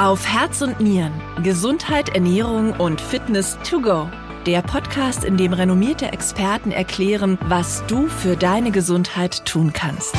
Auf Herz und Nieren. Gesundheit, Ernährung und Fitness to go. Der Podcast, in dem renommierte Experten erklären, was du für deine Gesundheit tun kannst.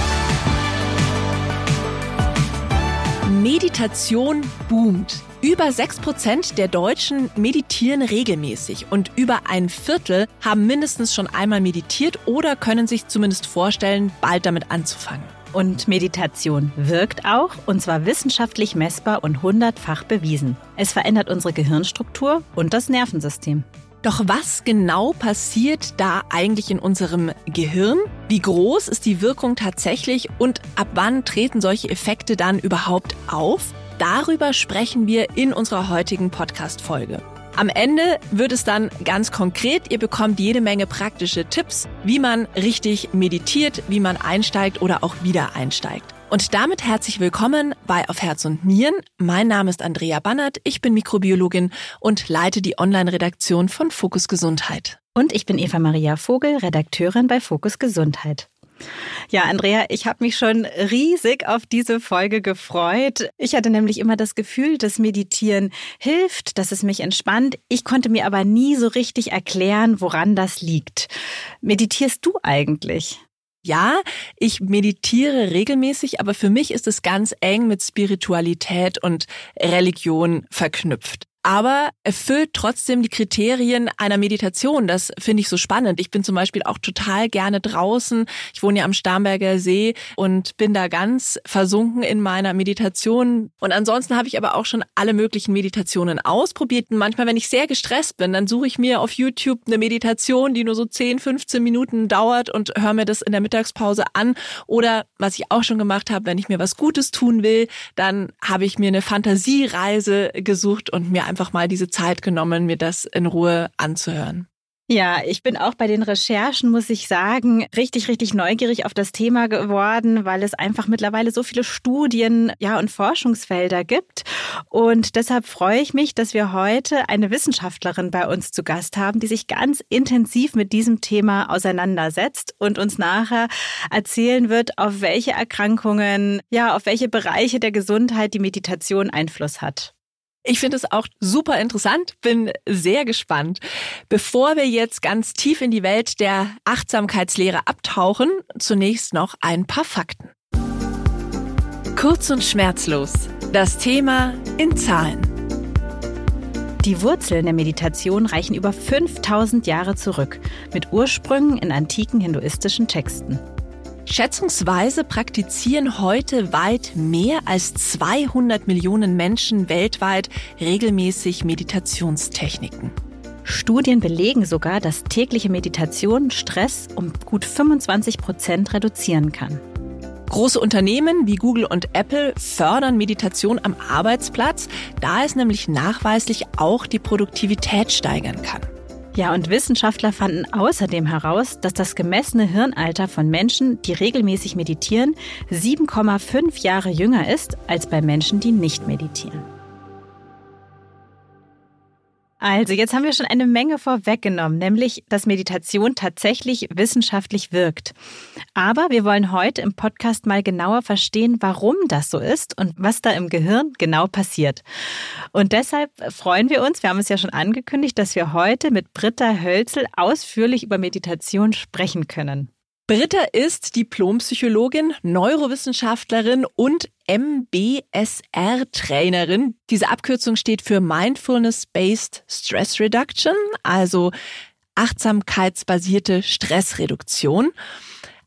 Meditation boomt. Über 6% der Deutschen meditieren regelmäßig und über ein Viertel haben mindestens schon einmal meditiert oder können sich zumindest vorstellen, bald damit anzufangen. Und Meditation wirkt auch, und zwar wissenschaftlich messbar und hundertfach bewiesen. Es verändert unsere Gehirnstruktur und das Nervensystem. Doch was genau passiert da eigentlich in unserem Gehirn? Wie groß ist die Wirkung tatsächlich und ab wann treten solche Effekte dann überhaupt auf? Darüber sprechen wir in unserer heutigen Podcast-Folge. Am Ende wird es dann ganz konkret. Ihr bekommt jede Menge praktische Tipps, wie man richtig meditiert, wie man einsteigt oder auch wieder einsteigt. Und damit herzlich willkommen bei Auf Herz und Nieren. Mein Name ist Andrea Bannert, ich bin Mikrobiologin und leite die Online-Redaktion von Fokus Gesundheit. Und ich bin Eva Maria Vogel, Redakteurin bei Fokus Gesundheit. Ja, Andrea, ich habe mich schon riesig auf diese Folge gefreut. Ich hatte nämlich immer das Gefühl, dass Meditieren hilft, dass es mich entspannt. Ich konnte mir aber nie so richtig erklären, woran das liegt. Meditierst du eigentlich? Ja, ich meditiere regelmäßig, aber für mich ist es ganz eng mit Spiritualität und Religion verknüpft aber erfüllt trotzdem die Kriterien einer Meditation. Das finde ich so spannend. Ich bin zum Beispiel auch total gerne draußen. Ich wohne ja am Starnberger See und bin da ganz versunken in meiner Meditation. Und ansonsten habe ich aber auch schon alle möglichen Meditationen ausprobiert. Und manchmal, wenn ich sehr gestresst bin, dann suche ich mir auf YouTube eine Meditation, die nur so 10, 15 Minuten dauert und höre mir das in der Mittagspause an. Oder was ich auch schon gemacht habe, wenn ich mir was Gutes tun will, dann habe ich mir eine Fantasiereise gesucht und mir einfach mal diese Zeit genommen, mir das in Ruhe anzuhören. Ja, ich bin auch bei den Recherchen, muss ich sagen, richtig, richtig neugierig auf das Thema geworden, weil es einfach mittlerweile so viele Studien, ja, und Forschungsfelder gibt. Und deshalb freue ich mich, dass wir heute eine Wissenschaftlerin bei uns zu Gast haben, die sich ganz intensiv mit diesem Thema auseinandersetzt und uns nachher erzählen wird, auf welche Erkrankungen, ja, auf welche Bereiche der Gesundheit die Meditation Einfluss hat. Ich finde es auch super interessant, bin sehr gespannt. Bevor wir jetzt ganz tief in die Welt der Achtsamkeitslehre abtauchen, zunächst noch ein paar Fakten. Kurz und schmerzlos. Das Thema in Zahlen. Die Wurzeln der Meditation reichen über 5000 Jahre zurück, mit Ursprüngen in antiken hinduistischen Texten. Schätzungsweise praktizieren heute weit mehr als 200 Millionen Menschen weltweit regelmäßig Meditationstechniken. Studien belegen sogar, dass tägliche Meditation Stress um gut 25 Prozent reduzieren kann. Große Unternehmen wie Google und Apple fördern Meditation am Arbeitsplatz, da es nämlich nachweislich auch die Produktivität steigern kann. Ja, und Wissenschaftler fanden außerdem heraus, dass das gemessene Hirnalter von Menschen, die regelmäßig meditieren, 7,5 Jahre jünger ist als bei Menschen, die nicht meditieren. Also, jetzt haben wir schon eine Menge vorweggenommen, nämlich, dass Meditation tatsächlich wissenschaftlich wirkt. Aber wir wollen heute im Podcast mal genauer verstehen, warum das so ist und was da im Gehirn genau passiert. Und deshalb freuen wir uns, wir haben es ja schon angekündigt, dass wir heute mit Britta Hölzel ausführlich über Meditation sprechen können. Britta ist Diplompsychologin, Neurowissenschaftlerin und MBSR-Trainerin. Diese Abkürzung steht für Mindfulness-Based Stress Reduction, also achtsamkeitsbasierte Stressreduktion.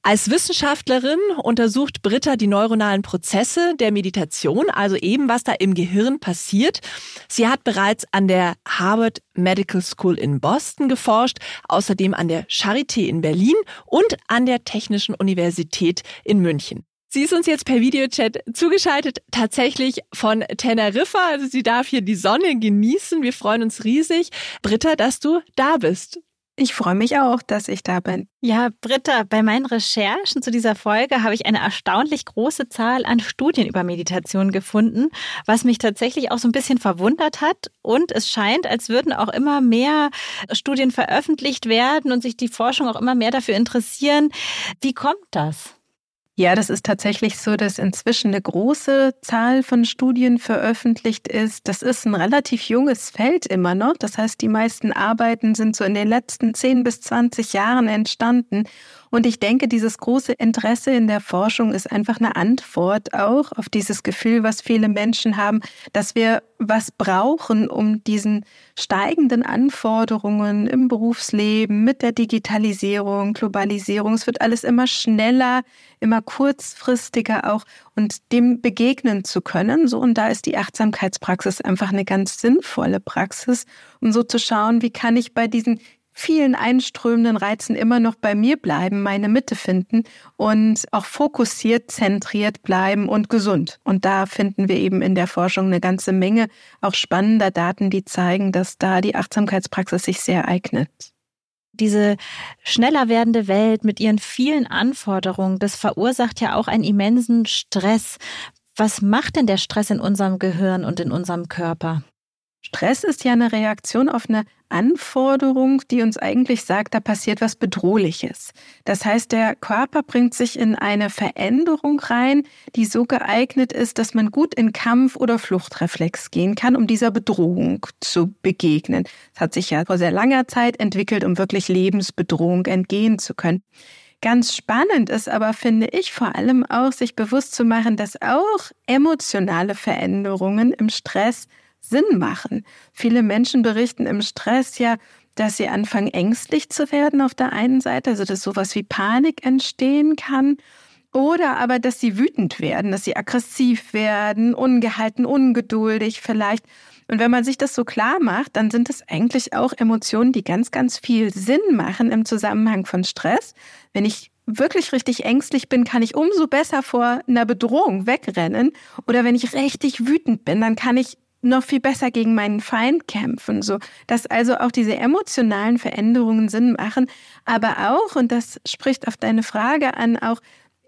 Als Wissenschaftlerin untersucht Britta die neuronalen Prozesse der Meditation, also eben was da im Gehirn passiert. Sie hat bereits an der Harvard Medical School in Boston geforscht, außerdem an der Charité in Berlin und an der Technischen Universität in München. Sie ist uns jetzt per Videochat zugeschaltet, tatsächlich von Teneriffa. Also sie darf hier die Sonne genießen. Wir freuen uns riesig. Britta, dass du da bist. Ich freue mich auch, dass ich da bin. Ja, Britta, bei meinen Recherchen zu dieser Folge habe ich eine erstaunlich große Zahl an Studien über Meditation gefunden, was mich tatsächlich auch so ein bisschen verwundert hat. Und es scheint, als würden auch immer mehr Studien veröffentlicht werden und sich die Forschung auch immer mehr dafür interessieren. Wie kommt das? Ja, das ist tatsächlich so, dass inzwischen eine große Zahl von Studien veröffentlicht ist. Das ist ein relativ junges Feld immer noch. Das heißt, die meisten Arbeiten sind so in den letzten 10 bis 20 Jahren entstanden. Und ich denke, dieses große Interesse in der Forschung ist einfach eine Antwort auch auf dieses Gefühl, was viele Menschen haben, dass wir was brauchen, um diesen steigenden Anforderungen im Berufsleben mit der Digitalisierung, Globalisierung. Es wird alles immer schneller, immer kurzfristiger auch und dem begegnen zu können. So, und da ist die Achtsamkeitspraxis einfach eine ganz sinnvolle Praxis, um so zu schauen, wie kann ich bei diesen vielen einströmenden Reizen immer noch bei mir bleiben, meine Mitte finden und auch fokussiert, zentriert bleiben und gesund. Und da finden wir eben in der Forschung eine ganze Menge auch spannender Daten, die zeigen, dass da die Achtsamkeitspraxis sich sehr eignet. Diese schneller werdende Welt mit ihren vielen Anforderungen, das verursacht ja auch einen immensen Stress. Was macht denn der Stress in unserem Gehirn und in unserem Körper? Stress ist ja eine Reaktion auf eine Anforderung, die uns eigentlich sagt, da passiert was Bedrohliches. Das heißt, der Körper bringt sich in eine Veränderung rein, die so geeignet ist, dass man gut in Kampf- oder Fluchtreflex gehen kann, um dieser Bedrohung zu begegnen. Das hat sich ja vor sehr langer Zeit entwickelt, um wirklich Lebensbedrohung entgehen zu können. Ganz spannend ist aber, finde ich, vor allem auch, sich bewusst zu machen, dass auch emotionale Veränderungen im Stress Sinn machen. Viele Menschen berichten im Stress ja, dass sie anfangen ängstlich zu werden auf der einen Seite, also dass sowas wie Panik entstehen kann. Oder aber, dass sie wütend werden, dass sie aggressiv werden, ungehalten, ungeduldig vielleicht. Und wenn man sich das so klar macht, dann sind es eigentlich auch Emotionen, die ganz, ganz viel Sinn machen im Zusammenhang von Stress. Wenn ich wirklich richtig ängstlich bin, kann ich umso besser vor einer Bedrohung wegrennen. Oder wenn ich richtig wütend bin, dann kann ich noch viel besser gegen meinen Feind kämpfen, so dass also auch diese emotionalen Veränderungen Sinn machen, aber auch und das spricht auf deine Frage an, auch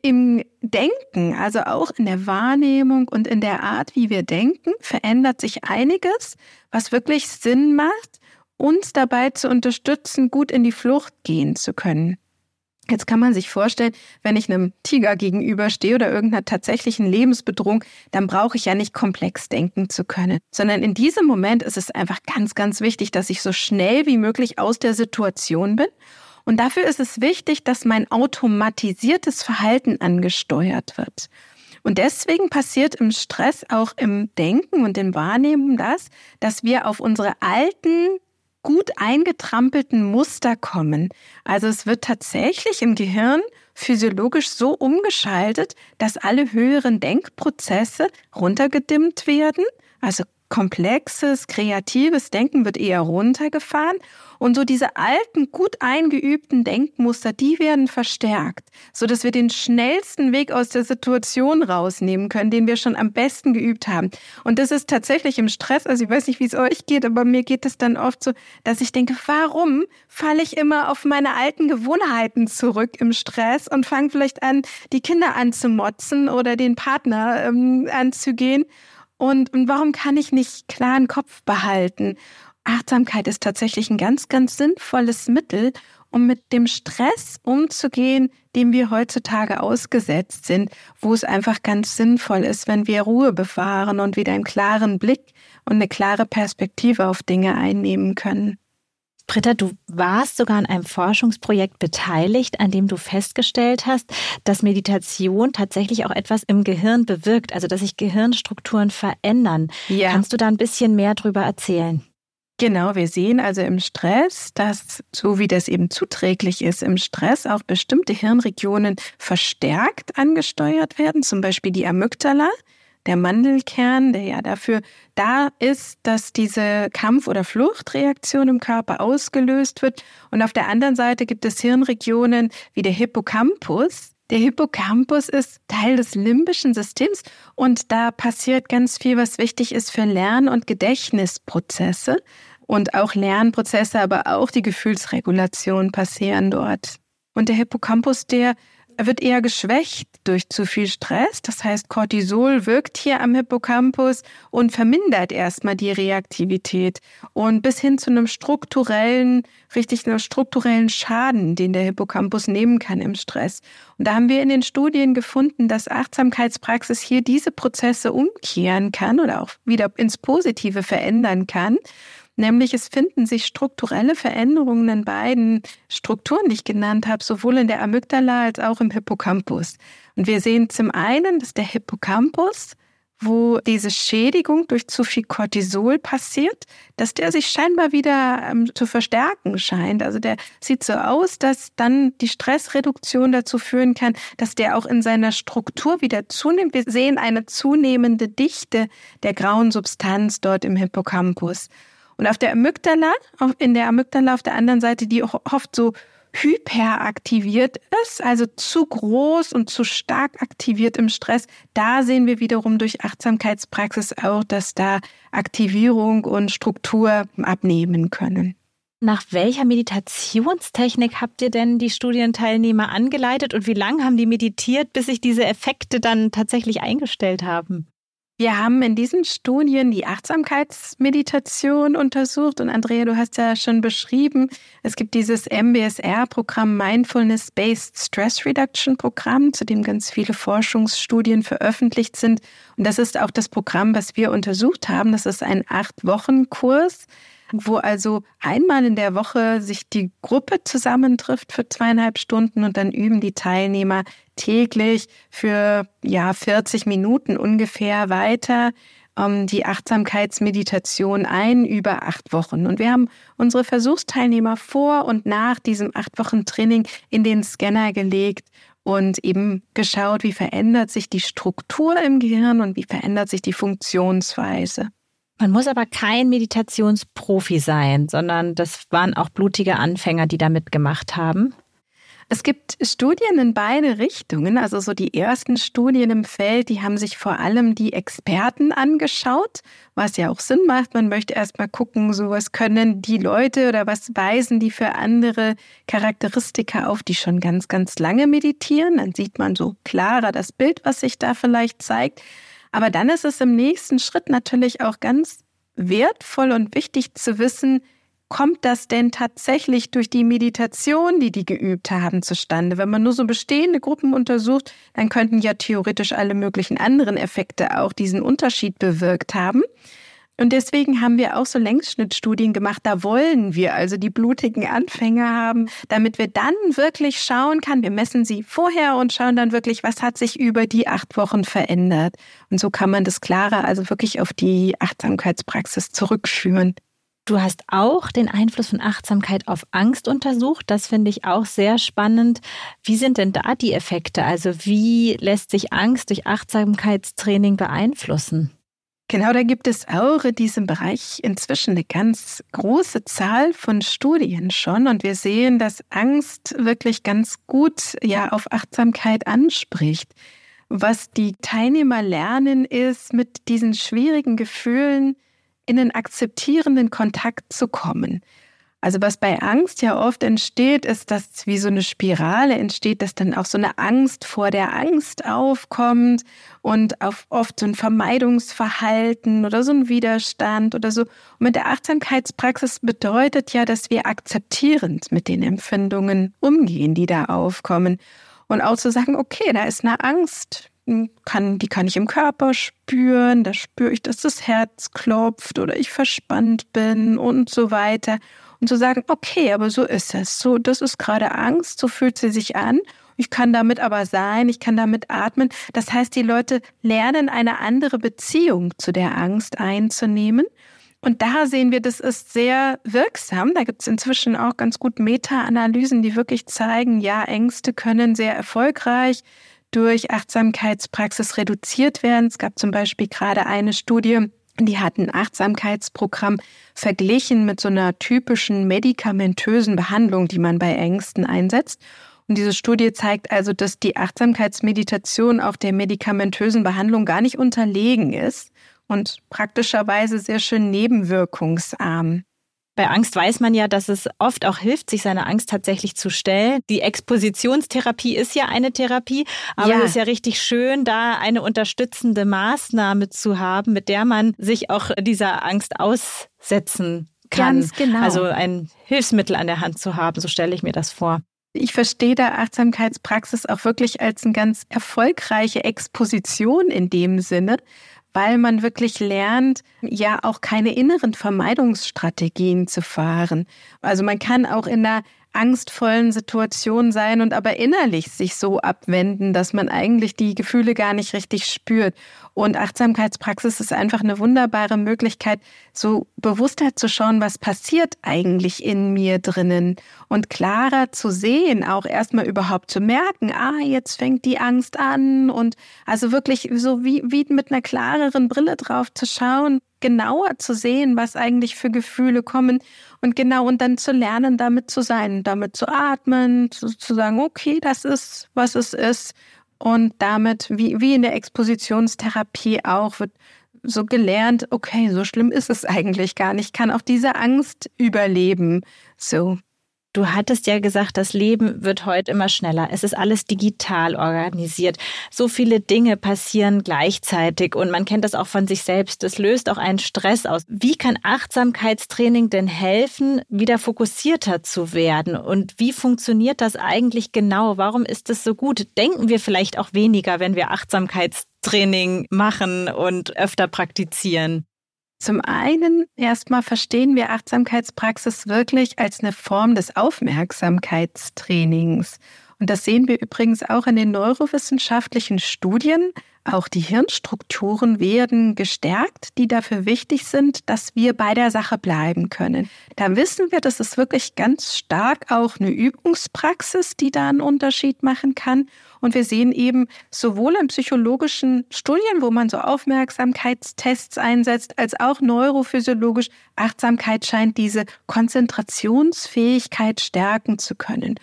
im Denken, also auch in der Wahrnehmung und in der Art, wie wir denken, verändert sich einiges, was wirklich Sinn macht, uns dabei zu unterstützen, gut in die Flucht gehen zu können. Jetzt kann man sich vorstellen, wenn ich einem Tiger gegenüberstehe oder irgendeiner tatsächlichen Lebensbedrohung, dann brauche ich ja nicht komplex denken zu können, sondern in diesem Moment ist es einfach ganz, ganz wichtig, dass ich so schnell wie möglich aus der Situation bin. Und dafür ist es wichtig, dass mein automatisiertes Verhalten angesteuert wird. Und deswegen passiert im Stress auch im Denken und im Wahrnehmen das, dass wir auf unsere alten gut eingetrampelten Muster kommen. Also es wird tatsächlich im Gehirn physiologisch so umgeschaltet, dass alle höheren Denkprozesse runtergedimmt werden. Also komplexes, kreatives Denken wird eher runtergefahren und so diese alten, gut eingeübten Denkmuster, die werden verstärkt, so dass wir den schnellsten Weg aus der Situation rausnehmen können, den wir schon am besten geübt haben. Und das ist tatsächlich im Stress, also ich weiß nicht, wie es euch geht, aber mir geht es dann oft so, dass ich denke, warum falle ich immer auf meine alten Gewohnheiten zurück im Stress und fange vielleicht an, die Kinder anzumotzen oder den Partner ähm, anzugehen? Und, und warum kann ich nicht klaren Kopf behalten? Achtsamkeit ist tatsächlich ein ganz, ganz sinnvolles Mittel, um mit dem Stress umzugehen, dem wir heutzutage ausgesetzt sind, wo es einfach ganz sinnvoll ist, wenn wir Ruhe bewahren und wieder einen klaren Blick und eine klare Perspektive auf Dinge einnehmen können. Britta, du warst sogar an einem Forschungsprojekt beteiligt, an dem du festgestellt hast, dass Meditation tatsächlich auch etwas im Gehirn bewirkt, also dass sich Gehirnstrukturen verändern. Ja. Kannst du da ein bisschen mehr drüber erzählen? Genau, wir sehen also im Stress, dass, so wie das eben zuträglich ist, im Stress auch bestimmte Hirnregionen verstärkt angesteuert werden, zum Beispiel die Amygdala, der Mandelkern, der ja dafür da ist, dass diese Kampf- oder Fluchtreaktion im Körper ausgelöst wird. Und auf der anderen Seite gibt es Hirnregionen wie der Hippocampus, der Hippocampus ist Teil des limbischen Systems und da passiert ganz viel, was wichtig ist für Lern- und Gedächtnisprozesse und auch Lernprozesse, aber auch die Gefühlsregulation passieren dort. Und der Hippocampus, der wird eher geschwächt durch zu viel Stress. Das heißt, Cortisol wirkt hier am Hippocampus und vermindert erstmal die Reaktivität und bis hin zu einem strukturellen, richtig einem strukturellen Schaden, den der Hippocampus nehmen kann im Stress. Und da haben wir in den Studien gefunden, dass Achtsamkeitspraxis hier diese Prozesse umkehren kann oder auch wieder ins Positive verändern kann. Nämlich es finden sich strukturelle Veränderungen in beiden Strukturen, die ich genannt habe, sowohl in der Amygdala als auch im Hippocampus. Und wir sehen zum einen, dass der Hippocampus, wo diese Schädigung durch zu viel Cortisol passiert, dass der sich scheinbar wieder ähm, zu verstärken scheint. Also der sieht so aus, dass dann die Stressreduktion dazu führen kann, dass der auch in seiner Struktur wieder zunimmt. Wir sehen eine zunehmende Dichte der grauen Substanz dort im Hippocampus. Und auf der Amygdala, in der Amygdala auf der anderen Seite, die oft so hyperaktiviert ist, also zu groß und zu stark aktiviert im Stress, da sehen wir wiederum durch Achtsamkeitspraxis auch, dass da Aktivierung und Struktur abnehmen können. Nach welcher Meditationstechnik habt ihr denn die Studienteilnehmer angeleitet und wie lange haben die meditiert, bis sich diese Effekte dann tatsächlich eingestellt haben? Wir haben in diesen Studien die Achtsamkeitsmeditation untersucht und Andrea, du hast ja schon beschrieben, es gibt dieses MBSR-Programm Mindfulness-Based Stress Reduction Programm, zu dem ganz viele Forschungsstudien veröffentlicht sind. Und das ist auch das Programm, was wir untersucht haben. Das ist ein Acht-Wochen-Kurs wo also einmal in der Woche sich die Gruppe zusammentrifft für zweieinhalb Stunden und dann üben die Teilnehmer täglich für ja 40 Minuten ungefähr weiter ähm, die Achtsamkeitsmeditation ein über acht Wochen. Und wir haben unsere Versuchsteilnehmer vor und nach diesem acht Wochen Training in den Scanner gelegt und eben geschaut, wie verändert sich die Struktur im Gehirn und wie verändert sich die Funktionsweise. Man muss aber kein Meditationsprofi sein, sondern das waren auch blutige Anfänger, die da mitgemacht haben. Es gibt Studien in beide Richtungen. Also so die ersten Studien im Feld, die haben sich vor allem die Experten angeschaut, was ja auch Sinn macht. Man möchte erst mal gucken, so was können die Leute oder was weisen die für andere Charakteristika auf, die schon ganz, ganz lange meditieren. Dann sieht man so klarer das Bild, was sich da vielleicht zeigt. Aber dann ist es im nächsten Schritt natürlich auch ganz wertvoll und wichtig zu wissen, kommt das denn tatsächlich durch die Meditation, die die geübt haben, zustande? Wenn man nur so bestehende Gruppen untersucht, dann könnten ja theoretisch alle möglichen anderen Effekte auch diesen Unterschied bewirkt haben. Und deswegen haben wir auch so Längsschnittstudien gemacht. Da wollen wir also die blutigen Anfänger haben, damit wir dann wirklich schauen kann. Wir messen sie vorher und schauen dann wirklich, was hat sich über die acht Wochen verändert. Und so kann man das klarer also wirklich auf die Achtsamkeitspraxis zurückführen. Du hast auch den Einfluss von Achtsamkeit auf Angst untersucht. Das finde ich auch sehr spannend. Wie sind denn da die Effekte? Also wie lässt sich Angst durch Achtsamkeitstraining beeinflussen? Genau, da gibt es auch in diesem Bereich inzwischen eine ganz große Zahl von Studien schon und wir sehen, dass Angst wirklich ganz gut ja auf Achtsamkeit anspricht. Was die Teilnehmer lernen, ist, mit diesen schwierigen Gefühlen in einen akzeptierenden Kontakt zu kommen. Also was bei Angst ja oft entsteht, ist, dass wie so eine Spirale entsteht, dass dann auch so eine Angst vor der Angst aufkommt und auf oft so ein Vermeidungsverhalten oder so ein Widerstand oder so. Und mit der Achtsamkeitspraxis bedeutet ja, dass wir akzeptierend mit den Empfindungen umgehen, die da aufkommen. Und auch zu sagen, okay, da ist eine Angst, kann, die kann ich im Körper spüren, da spüre ich, dass das Herz klopft oder ich verspannt bin und so weiter und zu sagen, okay, aber so ist es. So, das ist gerade Angst, so fühlt sie sich an. Ich kann damit aber sein, ich kann damit atmen. Das heißt, die Leute lernen eine andere Beziehung zu der Angst einzunehmen. Und da sehen wir, das ist sehr wirksam. Da gibt es inzwischen auch ganz gut Meta-Analysen, die wirklich zeigen, ja, Ängste können sehr erfolgreich durch Achtsamkeitspraxis reduziert werden. Es gab zum Beispiel gerade eine Studie, die hat ein Achtsamkeitsprogramm verglichen mit so einer typischen medikamentösen Behandlung, die man bei Ängsten einsetzt. Und diese Studie zeigt also, dass die Achtsamkeitsmeditation auch der medikamentösen Behandlung gar nicht unterlegen ist und praktischerweise sehr schön nebenwirkungsarm. Bei Angst weiß man ja, dass es oft auch hilft, sich seiner Angst tatsächlich zu stellen. Die Expositionstherapie ist ja eine Therapie, aber ja. es ist ja richtig schön, da eine unterstützende Maßnahme zu haben, mit der man sich auch dieser Angst aussetzen kann. Ganz genau. Also ein Hilfsmittel an der Hand zu haben, so stelle ich mir das vor. Ich verstehe da Achtsamkeitspraxis auch wirklich als eine ganz erfolgreiche Exposition in dem Sinne, weil man wirklich lernt, ja auch keine inneren Vermeidungsstrategien zu fahren. Also man kann auch in einer angstvollen Situation sein und aber innerlich sich so abwenden, dass man eigentlich die Gefühle gar nicht richtig spürt. Und Achtsamkeitspraxis ist einfach eine wunderbare Möglichkeit, so bewusster zu schauen, was passiert eigentlich in mir drinnen und klarer zu sehen, auch erstmal überhaupt zu merken, ah, jetzt fängt die Angst an und also wirklich so wie, wie mit einer klareren Brille drauf zu schauen, genauer zu sehen, was eigentlich für Gefühle kommen und genau und dann zu lernen, damit zu sein, damit zu atmen, zu, zu sagen, okay, das ist, was es ist und damit, wie, wie in der Expositionstherapie auch, wird so gelernt, okay, so schlimm ist es eigentlich gar nicht, ich kann auch diese Angst überleben. So. Du hattest ja gesagt, das Leben wird heute immer schneller. Es ist alles digital organisiert. So viele Dinge passieren gleichzeitig und man kennt das auch von sich selbst. Das löst auch einen Stress aus. Wie kann Achtsamkeitstraining denn helfen, wieder fokussierter zu werden? Und wie funktioniert das eigentlich genau? Warum ist es so gut? Denken wir vielleicht auch weniger, wenn wir Achtsamkeitstraining machen und öfter praktizieren? Zum einen erstmal verstehen wir Achtsamkeitspraxis wirklich als eine Form des Aufmerksamkeitstrainings. Und das sehen wir übrigens auch in den neurowissenschaftlichen Studien. Auch die Hirnstrukturen werden gestärkt, die dafür wichtig sind, dass wir bei der Sache bleiben können. Da wissen wir, dass es wirklich ganz stark auch eine Übungspraxis, die da einen Unterschied machen kann. Und wir sehen eben sowohl in psychologischen Studien, wo man so Aufmerksamkeitstests einsetzt, als auch neurophysiologisch Achtsamkeit scheint diese Konzentrationsfähigkeit stärken zu können.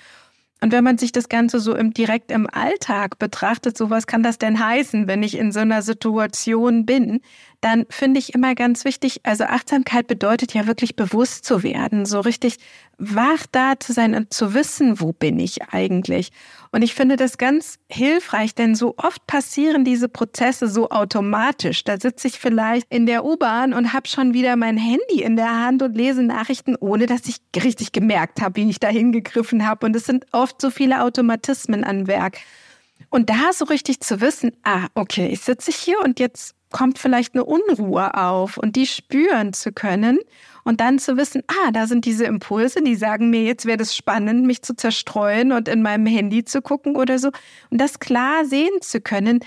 Und wenn man sich das Ganze so im, direkt im Alltag betrachtet, so was kann das denn heißen, wenn ich in so einer Situation bin, dann finde ich immer ganz wichtig, also Achtsamkeit bedeutet ja wirklich bewusst zu werden, so richtig wach da zu sein und zu wissen, wo bin ich eigentlich. Und ich finde das ganz hilfreich, denn so oft passieren diese Prozesse so automatisch. Da sitze ich vielleicht in der U-Bahn und habe schon wieder mein Handy in der Hand und lese Nachrichten, ohne dass ich richtig gemerkt habe, wie ich da hingegriffen habe. Und es sind oft so viele Automatismen an Werk. Und da so richtig zu wissen, ah, okay, ich sitze hier und jetzt kommt vielleicht eine Unruhe auf und die spüren zu können und dann zu wissen, ah, da sind diese Impulse, die sagen mir, jetzt wäre es spannend, mich zu zerstreuen und in meinem Handy zu gucken oder so. Und das klar sehen zu können,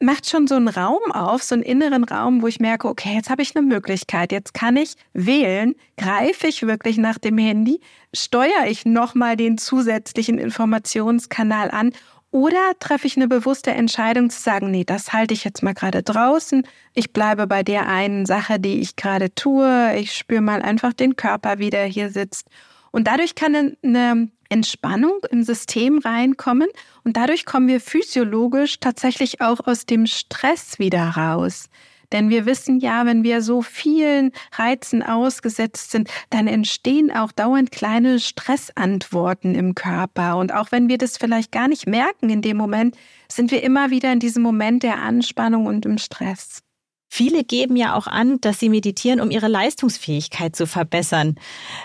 macht schon so einen Raum auf, so einen inneren Raum, wo ich merke, okay, jetzt habe ich eine Möglichkeit, jetzt kann ich wählen, greife ich wirklich nach dem Handy, steuere ich nochmal den zusätzlichen Informationskanal an oder treffe ich eine bewusste Entscheidung zu sagen, nee, das halte ich jetzt mal gerade draußen. Ich bleibe bei der einen Sache, die ich gerade tue. Ich spüre mal einfach den Körper, wie der hier sitzt. Und dadurch kann eine Entspannung im System reinkommen und dadurch kommen wir physiologisch tatsächlich auch aus dem Stress wieder raus. Denn wir wissen ja, wenn wir so vielen Reizen ausgesetzt sind, dann entstehen auch dauernd kleine Stressantworten im Körper. Und auch wenn wir das vielleicht gar nicht merken in dem Moment, sind wir immer wieder in diesem Moment der Anspannung und im Stress. Viele geben ja auch an, dass sie meditieren, um ihre Leistungsfähigkeit zu verbessern.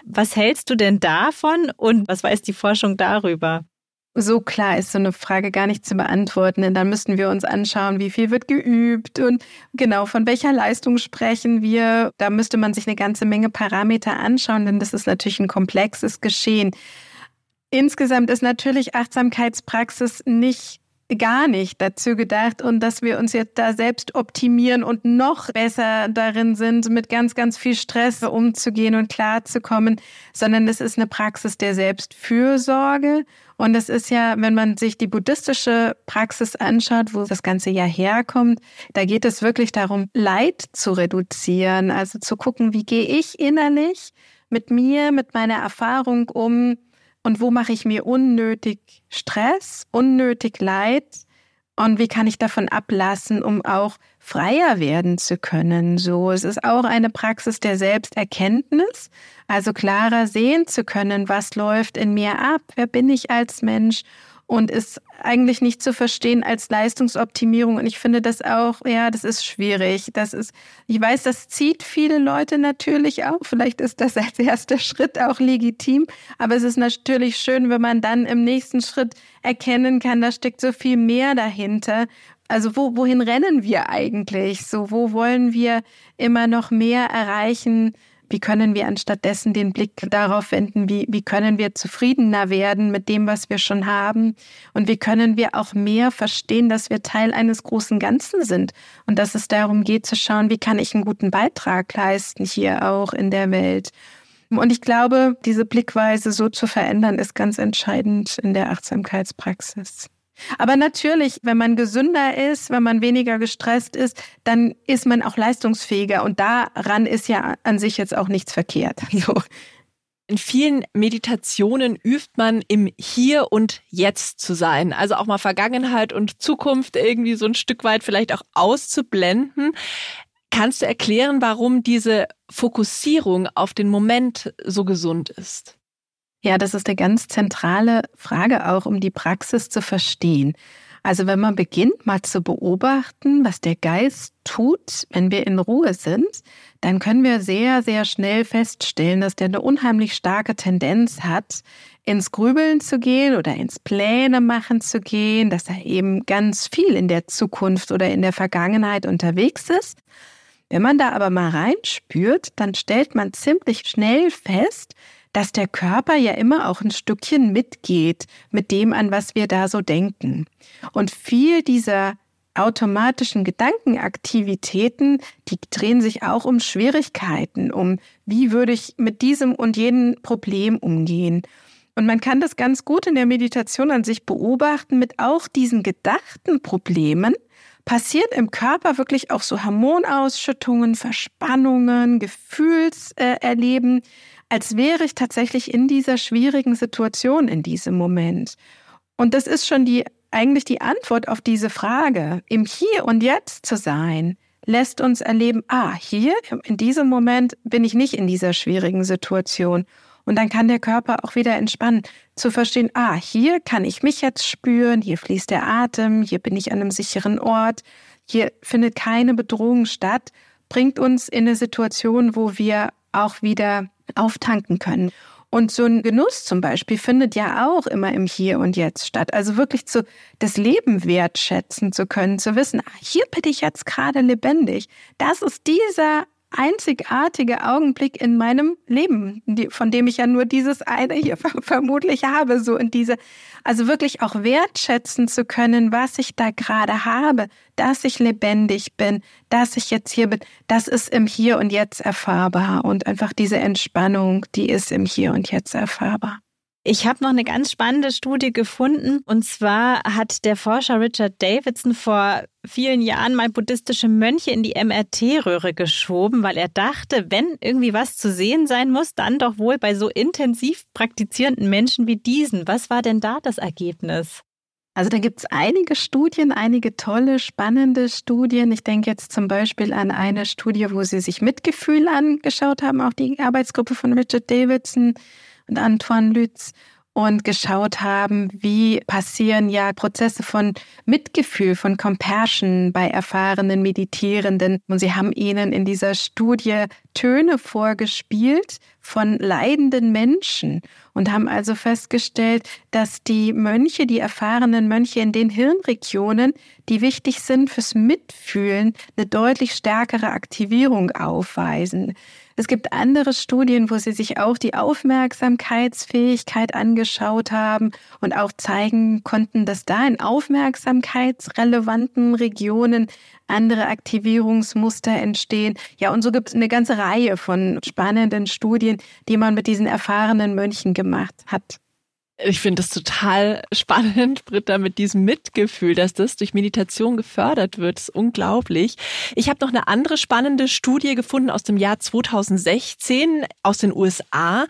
Was hältst du denn davon und was weiß die Forschung darüber? So klar ist so eine Frage gar nicht zu beantworten, denn dann müssten wir uns anschauen, wie viel wird geübt und genau von welcher Leistung sprechen wir. Da müsste man sich eine ganze Menge Parameter anschauen, denn das ist natürlich ein komplexes Geschehen. Insgesamt ist natürlich Achtsamkeitspraxis nicht gar nicht dazu gedacht und dass wir uns jetzt da selbst optimieren und noch besser darin sind, mit ganz, ganz viel Stress umzugehen und klarzukommen, sondern es ist eine Praxis der Selbstfürsorge und es ist ja, wenn man sich die buddhistische Praxis anschaut, wo das Ganze ja herkommt, da geht es wirklich darum, Leid zu reduzieren, also zu gucken, wie gehe ich innerlich mit mir, mit meiner Erfahrung um und wo mache ich mir unnötig Stress, unnötig Leid und wie kann ich davon ablassen, um auch freier werden zu können. So, es ist auch eine Praxis der Selbsterkenntnis, also klarer sehen zu können, was läuft in mir ab, wer bin ich als Mensch und ist eigentlich nicht zu verstehen als Leistungsoptimierung. Und ich finde das auch, ja, das ist schwierig. Das ist, ich weiß, das zieht viele Leute natürlich auch. Vielleicht ist das als erster Schritt auch legitim. Aber es ist natürlich schön, wenn man dann im nächsten Schritt erkennen kann, da steckt so viel mehr dahinter. Also wo, wohin rennen wir eigentlich? So, wo wollen wir immer noch mehr erreichen? Wie können wir anstattdessen den Blick darauf wenden, wie, wie können wir zufriedener werden mit dem, was wir schon haben? Und wie können wir auch mehr verstehen, dass wir Teil eines großen Ganzen sind und dass es darum geht zu schauen, wie kann ich einen guten Beitrag leisten hier auch in der Welt? Und ich glaube, diese Blickweise so zu verändern, ist ganz entscheidend in der Achtsamkeitspraxis. Aber natürlich, wenn man gesünder ist, wenn man weniger gestresst ist, dann ist man auch leistungsfähiger. Und daran ist ja an sich jetzt auch nichts verkehrt. So. In vielen Meditationen übt man im Hier und Jetzt zu sein. Also auch mal Vergangenheit und Zukunft irgendwie so ein Stück weit vielleicht auch auszublenden. Kannst du erklären, warum diese Fokussierung auf den Moment so gesund ist? Ja, das ist eine ganz zentrale Frage auch, um die Praxis zu verstehen. Also wenn man beginnt, mal zu beobachten, was der Geist tut, wenn wir in Ruhe sind, dann können wir sehr, sehr schnell feststellen, dass der eine unheimlich starke Tendenz hat, ins Grübeln zu gehen oder ins Pläne machen zu gehen, dass er eben ganz viel in der Zukunft oder in der Vergangenheit unterwegs ist. Wenn man da aber mal reinspürt, dann stellt man ziemlich schnell fest, dass der Körper ja immer auch ein Stückchen mitgeht mit dem, an was wir da so denken. Und viel dieser automatischen Gedankenaktivitäten, die drehen sich auch um Schwierigkeiten, um wie würde ich mit diesem und jenem Problem umgehen. Und man kann das ganz gut in der Meditation an sich beobachten mit auch diesen gedachten Problemen, passiert im Körper wirklich auch so Hormonausschüttungen, Verspannungen, Gefühlserleben, als wäre ich tatsächlich in dieser schwierigen Situation in diesem Moment. Und das ist schon die, eigentlich die Antwort auf diese Frage. Im Hier und Jetzt zu sein, lässt uns erleben, ah, hier, in diesem Moment bin ich nicht in dieser schwierigen Situation. Und dann kann der Körper auch wieder entspannen, zu verstehen, ah, hier kann ich mich jetzt spüren, hier fließt der Atem, hier bin ich an einem sicheren Ort, hier findet keine Bedrohung statt, bringt uns in eine Situation, wo wir auch wieder auftanken können. Und so ein Genuss zum Beispiel findet ja auch immer im Hier und Jetzt statt. Also wirklich zu, das Leben wertschätzen zu können, zu wissen, ah, hier bin ich jetzt gerade lebendig. Das ist dieser einzigartige Augenblick in meinem Leben, von dem ich ja nur dieses eine hier vermutlich habe, so in diese, also wirklich auch wertschätzen zu können, was ich da gerade habe, dass ich lebendig bin, dass ich jetzt hier bin, das ist im Hier und Jetzt erfahrbar und einfach diese Entspannung, die ist im Hier und Jetzt erfahrbar. Ich habe noch eine ganz spannende Studie gefunden. Und zwar hat der Forscher Richard Davidson vor vielen Jahren mal buddhistische Mönche in die MRT-Röhre geschoben, weil er dachte, wenn irgendwie was zu sehen sein muss, dann doch wohl bei so intensiv praktizierenden Menschen wie diesen. Was war denn da das Ergebnis? Also da gibt es einige Studien, einige tolle, spannende Studien. Ich denke jetzt zum Beispiel an eine Studie, wo sie sich Mitgefühl angeschaut haben, auch die Arbeitsgruppe von Richard Davidson und Antoine Lütz und geschaut haben, wie passieren ja Prozesse von Mitgefühl, von Compassion bei erfahrenen Meditierenden. Und sie haben ihnen in dieser Studie Töne vorgespielt von leidenden Menschen und haben also festgestellt, dass die Mönche, die erfahrenen Mönche in den Hirnregionen, die wichtig sind fürs Mitfühlen, eine deutlich stärkere Aktivierung aufweisen. Es gibt andere Studien, wo sie sich auch die Aufmerksamkeitsfähigkeit angeschaut haben und auch zeigen konnten, dass da in aufmerksamkeitsrelevanten Regionen andere Aktivierungsmuster entstehen. Ja, und so gibt es eine ganze Reihe von spannenden Studien, die man mit diesen erfahrenen Mönchen gemacht hat. Ich finde das total spannend, Britta, mit diesem Mitgefühl, dass das durch Meditation gefördert wird. Das ist unglaublich. Ich habe noch eine andere spannende Studie gefunden aus dem Jahr 2016 aus den USA.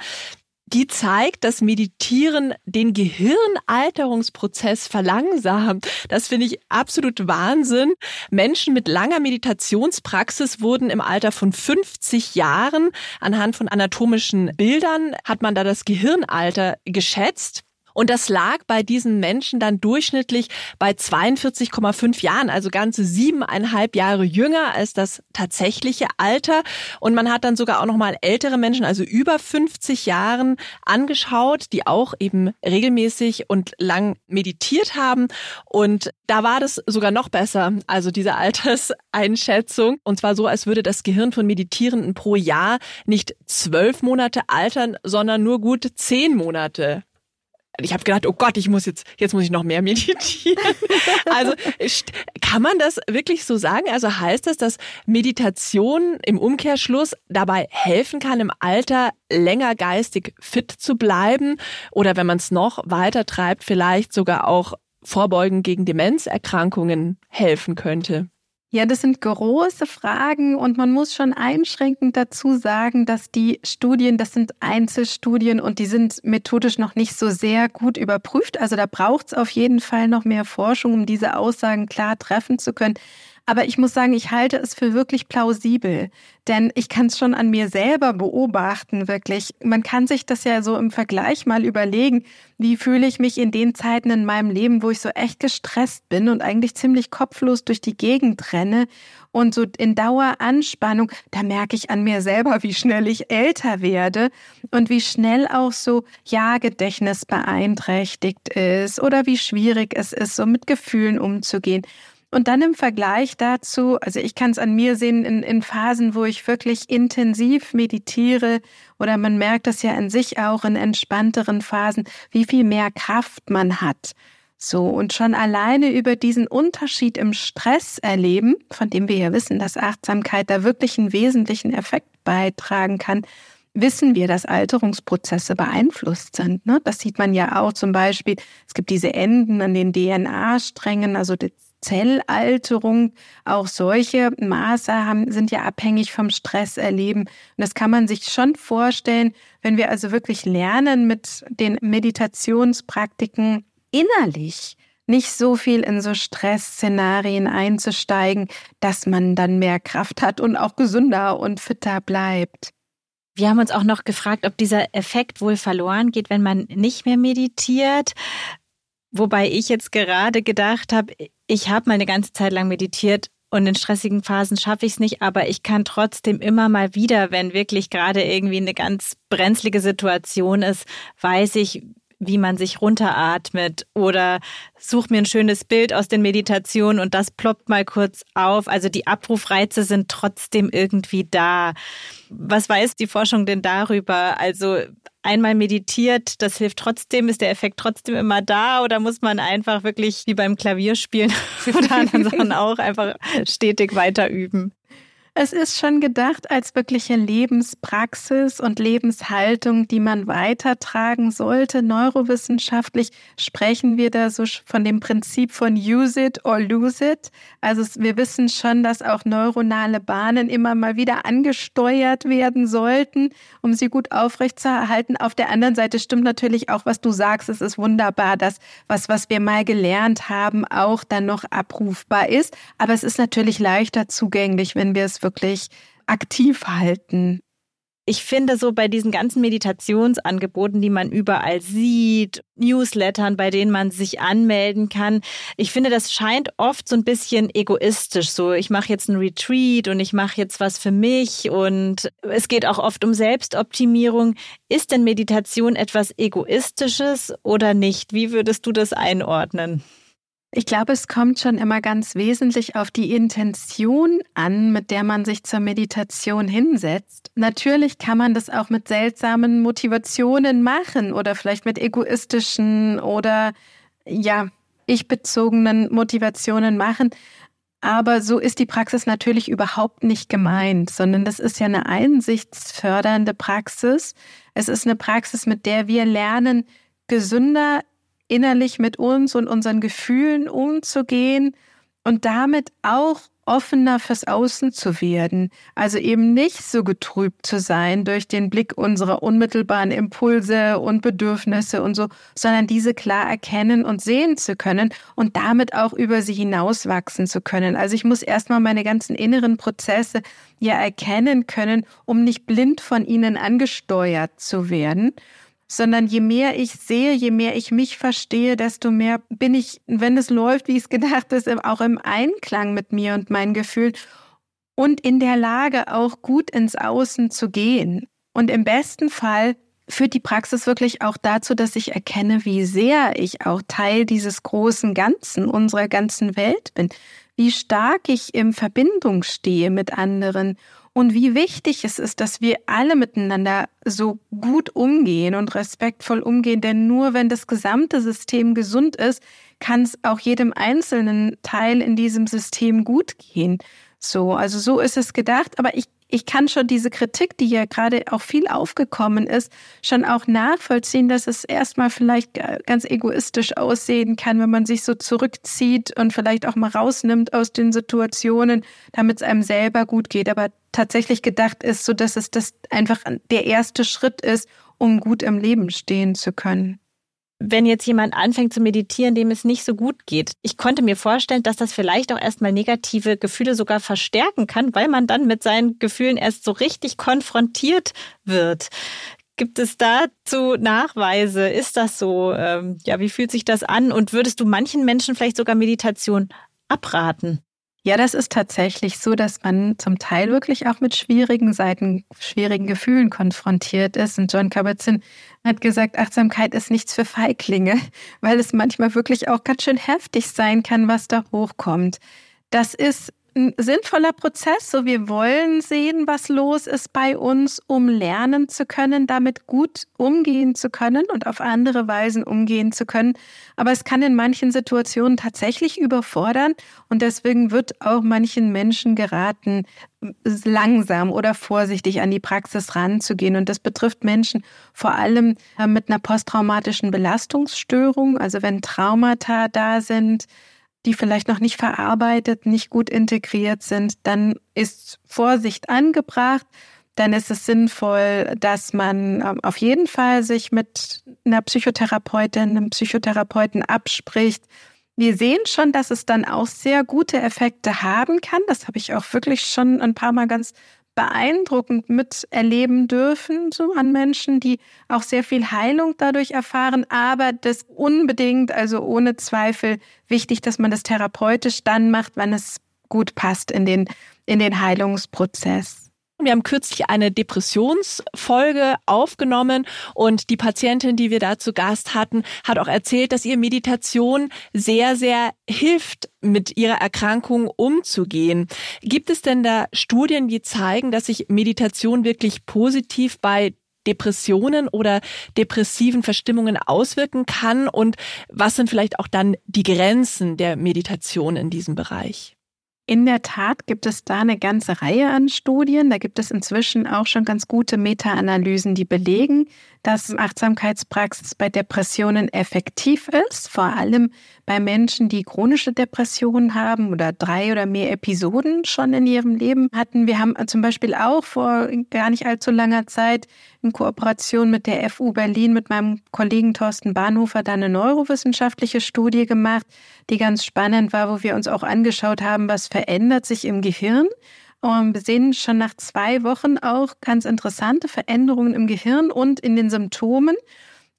Die zeigt, dass Meditieren den Gehirnalterungsprozess verlangsamt. Das finde ich absolut Wahnsinn. Menschen mit langer Meditationspraxis wurden im Alter von 50 Jahren anhand von anatomischen Bildern hat man da das Gehirnalter geschätzt. Und das lag bei diesen Menschen dann durchschnittlich bei 42,5 Jahren, also ganze siebeneinhalb Jahre jünger als das tatsächliche Alter. Und man hat dann sogar auch nochmal ältere Menschen, also über 50 Jahren angeschaut, die auch eben regelmäßig und lang meditiert haben. Und da war das sogar noch besser, also diese Alterseinschätzung. Und zwar so, als würde das Gehirn von Meditierenden pro Jahr nicht zwölf Monate altern, sondern nur gut zehn Monate ich habe gedacht, oh Gott, ich muss jetzt, jetzt muss ich noch mehr meditieren. Also kann man das wirklich so sagen? Also heißt das, dass Meditation im Umkehrschluss dabei helfen kann, im Alter länger geistig fit zu bleiben oder wenn man es noch weiter treibt, vielleicht sogar auch vorbeugen gegen Demenzerkrankungen helfen könnte? Ja, das sind große Fragen und man muss schon einschränkend dazu sagen, dass die Studien, das sind Einzelstudien und die sind methodisch noch nicht so sehr gut überprüft. Also da braucht es auf jeden Fall noch mehr Forschung, um diese Aussagen klar treffen zu können. Aber ich muss sagen, ich halte es für wirklich plausibel, denn ich kann es schon an mir selber beobachten, wirklich. Man kann sich das ja so im Vergleich mal überlegen, wie fühle ich mich in den Zeiten in meinem Leben, wo ich so echt gestresst bin und eigentlich ziemlich kopflos durch die Gegend renne und so in Daueranspannung, da merke ich an mir selber, wie schnell ich älter werde und wie schnell auch so Ja-Gedächtnis beeinträchtigt ist oder wie schwierig es ist, so mit Gefühlen umzugehen. Und dann im Vergleich dazu, also ich kann es an mir sehen, in, in Phasen, wo ich wirklich intensiv meditiere oder man merkt das ja an sich auch in entspannteren Phasen, wie viel mehr Kraft man hat. So, und schon alleine über diesen Unterschied im Stress erleben, von dem wir ja wissen, dass Achtsamkeit da wirklich einen wesentlichen Effekt beitragen kann, wissen wir, dass Alterungsprozesse beeinflusst sind. Ne? Das sieht man ja auch zum Beispiel, es gibt diese Enden an den DNA-Strängen, also Zellalterung, auch solche Maße haben, sind ja abhängig vom Stresserleben. Und das kann man sich schon vorstellen, wenn wir also wirklich lernen, mit den Meditationspraktiken innerlich nicht so viel in so Stressszenarien einzusteigen, dass man dann mehr Kraft hat und auch gesünder und fitter bleibt. Wir haben uns auch noch gefragt, ob dieser Effekt wohl verloren geht, wenn man nicht mehr meditiert. Wobei ich jetzt gerade gedacht habe, ich habe mal eine ganze Zeit lang meditiert und in stressigen Phasen schaffe ich es nicht, aber ich kann trotzdem immer mal wieder, wenn wirklich gerade irgendwie eine ganz brenzlige Situation ist, weiß ich, wie man sich runteratmet oder such mir ein schönes Bild aus den Meditationen und das ploppt mal kurz auf. Also die Abrufreize sind trotzdem irgendwie da. Was weiß die Forschung denn darüber? Also einmal meditiert, das hilft trotzdem, ist der Effekt trotzdem immer da oder muss man einfach wirklich wie beim Klavierspielen oder anderen Sachen auch einfach stetig weiter üben? Es ist schon gedacht als wirkliche Lebenspraxis und Lebenshaltung, die man weitertragen sollte. Neurowissenschaftlich sprechen wir da so von dem Prinzip von use it or lose it. Also wir wissen schon, dass auch neuronale Bahnen immer mal wieder angesteuert werden sollten, um sie gut aufrechtzuerhalten. Auf der anderen Seite stimmt natürlich auch, was du sagst. Es ist wunderbar, dass was, was wir mal gelernt haben, auch dann noch abrufbar ist. Aber es ist natürlich leichter zugänglich, wenn wir es wirklich wirklich aktiv halten. Ich finde so bei diesen ganzen Meditationsangeboten, die man überall sieht, Newslettern, bei denen man sich anmelden kann, ich finde, das scheint oft so ein bisschen egoistisch. So, ich mache jetzt einen Retreat und ich mache jetzt was für mich und es geht auch oft um Selbstoptimierung. Ist denn Meditation etwas Egoistisches oder nicht? Wie würdest du das einordnen? Ich glaube, es kommt schon immer ganz wesentlich auf die Intention an, mit der man sich zur Meditation hinsetzt. Natürlich kann man das auch mit seltsamen Motivationen machen oder vielleicht mit egoistischen oder ja, ich-bezogenen Motivationen machen. Aber so ist die Praxis natürlich überhaupt nicht gemeint, sondern das ist ja eine einsichtsfördernde Praxis. Es ist eine Praxis, mit der wir lernen, gesünder innerlich mit uns und unseren Gefühlen umzugehen und damit auch offener fürs Außen zu werden. Also eben nicht so getrübt zu sein durch den Blick unserer unmittelbaren Impulse und Bedürfnisse und so, sondern diese klar erkennen und sehen zu können und damit auch über sie hinauswachsen zu können. Also ich muss erstmal meine ganzen inneren Prozesse ja erkennen können, um nicht blind von ihnen angesteuert zu werden sondern je mehr ich sehe, je mehr ich mich verstehe, desto mehr bin ich, wenn es läuft, wie es gedacht ist, auch im Einklang mit mir und meinen Gefühlen und in der Lage, auch gut ins Außen zu gehen. Und im besten Fall führt die Praxis wirklich auch dazu, dass ich erkenne, wie sehr ich auch Teil dieses großen Ganzen, unserer ganzen Welt bin, wie stark ich in Verbindung stehe mit anderen und wie wichtig es ist, dass wir alle miteinander so gut umgehen und respektvoll umgehen. Denn nur wenn das gesamte System gesund ist, kann es auch jedem einzelnen Teil in diesem System gut gehen. So, also so ist es gedacht. Aber ich ich kann schon diese Kritik, die ja gerade auch viel aufgekommen ist, schon auch nachvollziehen, dass es erstmal vielleicht ganz egoistisch aussehen kann, wenn man sich so zurückzieht und vielleicht auch mal rausnimmt aus den Situationen, damit es einem selber gut geht. Aber tatsächlich gedacht ist, so dass es das einfach der erste Schritt ist, um gut im Leben stehen zu können wenn jetzt jemand anfängt zu meditieren, dem es nicht so gut geht. Ich konnte mir vorstellen, dass das vielleicht auch erstmal negative Gefühle sogar verstärken kann, weil man dann mit seinen Gefühlen erst so richtig konfrontiert wird. Gibt es dazu Nachweise? Ist das so? Ähm, ja, wie fühlt sich das an? Und würdest du manchen Menschen vielleicht sogar Meditation abraten? Ja, das ist tatsächlich so, dass man zum Teil wirklich auch mit schwierigen Seiten, schwierigen Gefühlen konfrontiert ist. Und John Kabat-Zinn hat gesagt, Achtsamkeit ist nichts für Feiglinge, weil es manchmal wirklich auch ganz schön heftig sein kann, was da hochkommt. Das ist ein sinnvoller Prozess. So, wir wollen sehen, was los ist bei uns, um lernen zu können, damit gut umgehen zu können und auf andere Weisen umgehen zu können. Aber es kann in manchen Situationen tatsächlich überfordern und deswegen wird auch manchen Menschen geraten, langsam oder vorsichtig an die Praxis ranzugehen. Und das betrifft Menschen vor allem äh, mit einer posttraumatischen Belastungsstörung, also wenn Traumata da sind, die vielleicht noch nicht verarbeitet, nicht gut integriert sind, dann ist Vorsicht angebracht. Dann ist es sinnvoll, dass man ähm, auf jeden Fall sich mit einer Psychotherapeutin, einem Psychotherapeuten abspricht. Wir sehen schon, dass es dann auch sehr gute Effekte haben kann. Das habe ich auch wirklich schon ein paar Mal ganz beeindruckend miterleben dürfen, so an Menschen, die auch sehr viel Heilung dadurch erfahren. Aber das unbedingt, also ohne Zweifel wichtig, dass man das therapeutisch dann macht, wenn es gut passt in den, in den Heilungsprozess. Wir haben kürzlich eine Depressionsfolge aufgenommen und die Patientin, die wir da zu Gast hatten, hat auch erzählt, dass ihr Meditation sehr, sehr hilft, mit ihrer Erkrankung umzugehen. Gibt es denn da Studien, die zeigen, dass sich Meditation wirklich positiv bei Depressionen oder depressiven Verstimmungen auswirken kann? Und was sind vielleicht auch dann die Grenzen der Meditation in diesem Bereich? In der Tat gibt es da eine ganze Reihe an Studien. Da gibt es inzwischen auch schon ganz gute Meta-Analysen, die belegen, dass Achtsamkeitspraxis bei Depressionen effektiv ist, vor allem bei Menschen, die chronische Depressionen haben oder drei oder mehr Episoden schon in ihrem Leben hatten. Wir haben zum Beispiel auch vor gar nicht allzu langer Zeit in Kooperation mit der FU Berlin mit meinem Kollegen Thorsten Bahnhofer da eine neurowissenschaftliche Studie gemacht, die ganz spannend war, wo wir uns auch angeschaut haben, was verändert sich im Gehirn. Und wir sehen schon nach zwei Wochen auch ganz interessante Veränderungen im Gehirn und in den Symptomen,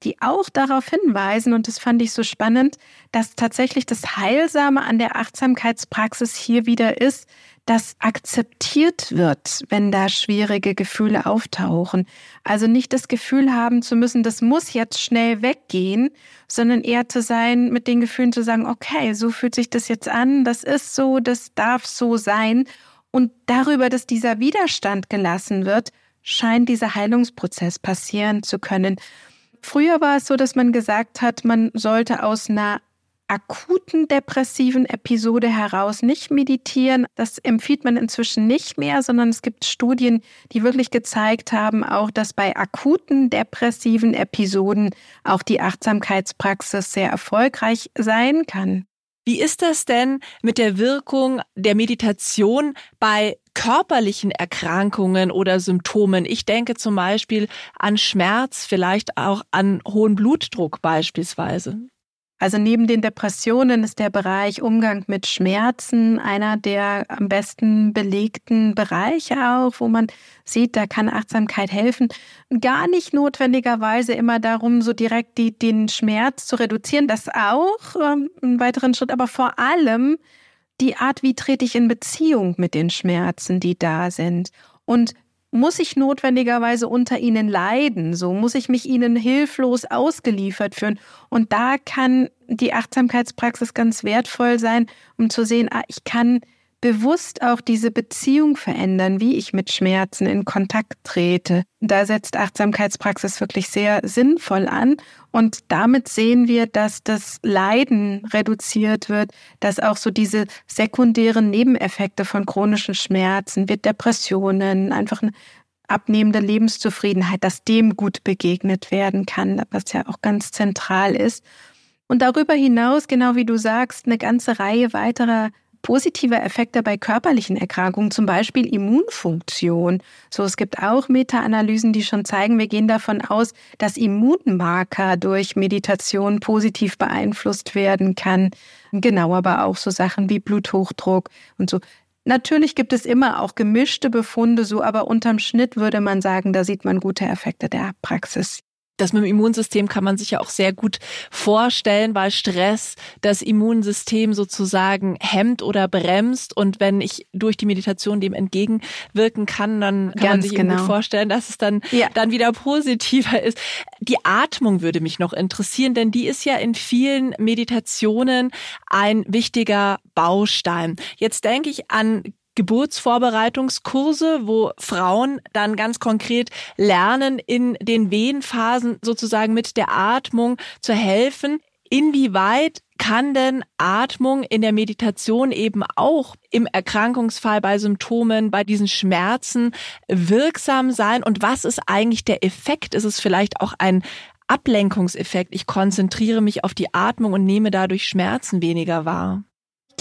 die auch darauf hinweisen, und das fand ich so spannend, dass tatsächlich das Heilsame an der Achtsamkeitspraxis hier wieder ist, dass akzeptiert wird, wenn da schwierige Gefühle auftauchen. Also nicht das Gefühl haben zu müssen, das muss jetzt schnell weggehen, sondern eher zu sein, mit den Gefühlen zu sagen, okay, so fühlt sich das jetzt an, das ist so, das darf so sein. Und darüber, dass dieser Widerstand gelassen wird, scheint dieser Heilungsprozess passieren zu können. Früher war es so, dass man gesagt hat, man sollte aus einer akuten depressiven Episode heraus nicht meditieren. Das empfiehlt man inzwischen nicht mehr, sondern es gibt Studien, die wirklich gezeigt haben, auch dass bei akuten depressiven Episoden auch die Achtsamkeitspraxis sehr erfolgreich sein kann. Wie ist das denn mit der Wirkung der Meditation bei körperlichen Erkrankungen oder Symptomen? Ich denke zum Beispiel an Schmerz, vielleicht auch an hohen Blutdruck beispielsweise. Also neben den Depressionen ist der Bereich Umgang mit Schmerzen einer der am besten belegten Bereiche auch, wo man sieht, da kann Achtsamkeit helfen. Gar nicht notwendigerweise immer darum, so direkt die, den Schmerz zu reduzieren, das auch ähm, einen weiteren Schritt, aber vor allem die Art, wie trete ich in Beziehung mit den Schmerzen, die da sind. Und muss ich notwendigerweise unter ihnen leiden, so muss ich mich ihnen hilflos ausgeliefert fühlen. Und da kann die Achtsamkeitspraxis ganz wertvoll sein, um zu sehen, ah, ich kann bewusst auch diese Beziehung verändern, wie ich mit Schmerzen in Kontakt trete. Da setzt Achtsamkeitspraxis wirklich sehr sinnvoll an und damit sehen wir, dass das Leiden reduziert wird, dass auch so diese sekundären Nebeneffekte von chronischen Schmerzen, wie Depressionen, einfach eine abnehmende Lebenszufriedenheit, dass dem gut begegnet werden kann, was ja auch ganz zentral ist. Und darüber hinaus, genau wie du sagst, eine ganze Reihe weiterer positive Effekte bei körperlichen Erkrankungen, zum Beispiel Immunfunktion. So, es gibt auch Meta-Analysen, die schon zeigen, wir gehen davon aus, dass Immunmarker durch Meditation positiv beeinflusst werden kann. Genau, aber auch so Sachen wie Bluthochdruck und so. Natürlich gibt es immer auch gemischte Befunde, so, aber unterm Schnitt würde man sagen, da sieht man gute Effekte der Praxis. Das mit dem Immunsystem kann man sich ja auch sehr gut vorstellen, weil Stress das Immunsystem sozusagen hemmt oder bremst. Und wenn ich durch die Meditation dem entgegenwirken kann, dann kann Ganz man sich genau. gut vorstellen, dass es dann, ja. dann wieder positiver ist. Die Atmung würde mich noch interessieren, denn die ist ja in vielen Meditationen ein wichtiger Baustein. Jetzt denke ich an Geburtsvorbereitungskurse, wo Frauen dann ganz konkret lernen, in den Wehenphasen sozusagen mit der Atmung zu helfen. Inwieweit kann denn Atmung in der Meditation eben auch im Erkrankungsfall bei Symptomen, bei diesen Schmerzen wirksam sein? Und was ist eigentlich der Effekt? Ist es vielleicht auch ein Ablenkungseffekt? Ich konzentriere mich auf die Atmung und nehme dadurch Schmerzen weniger wahr.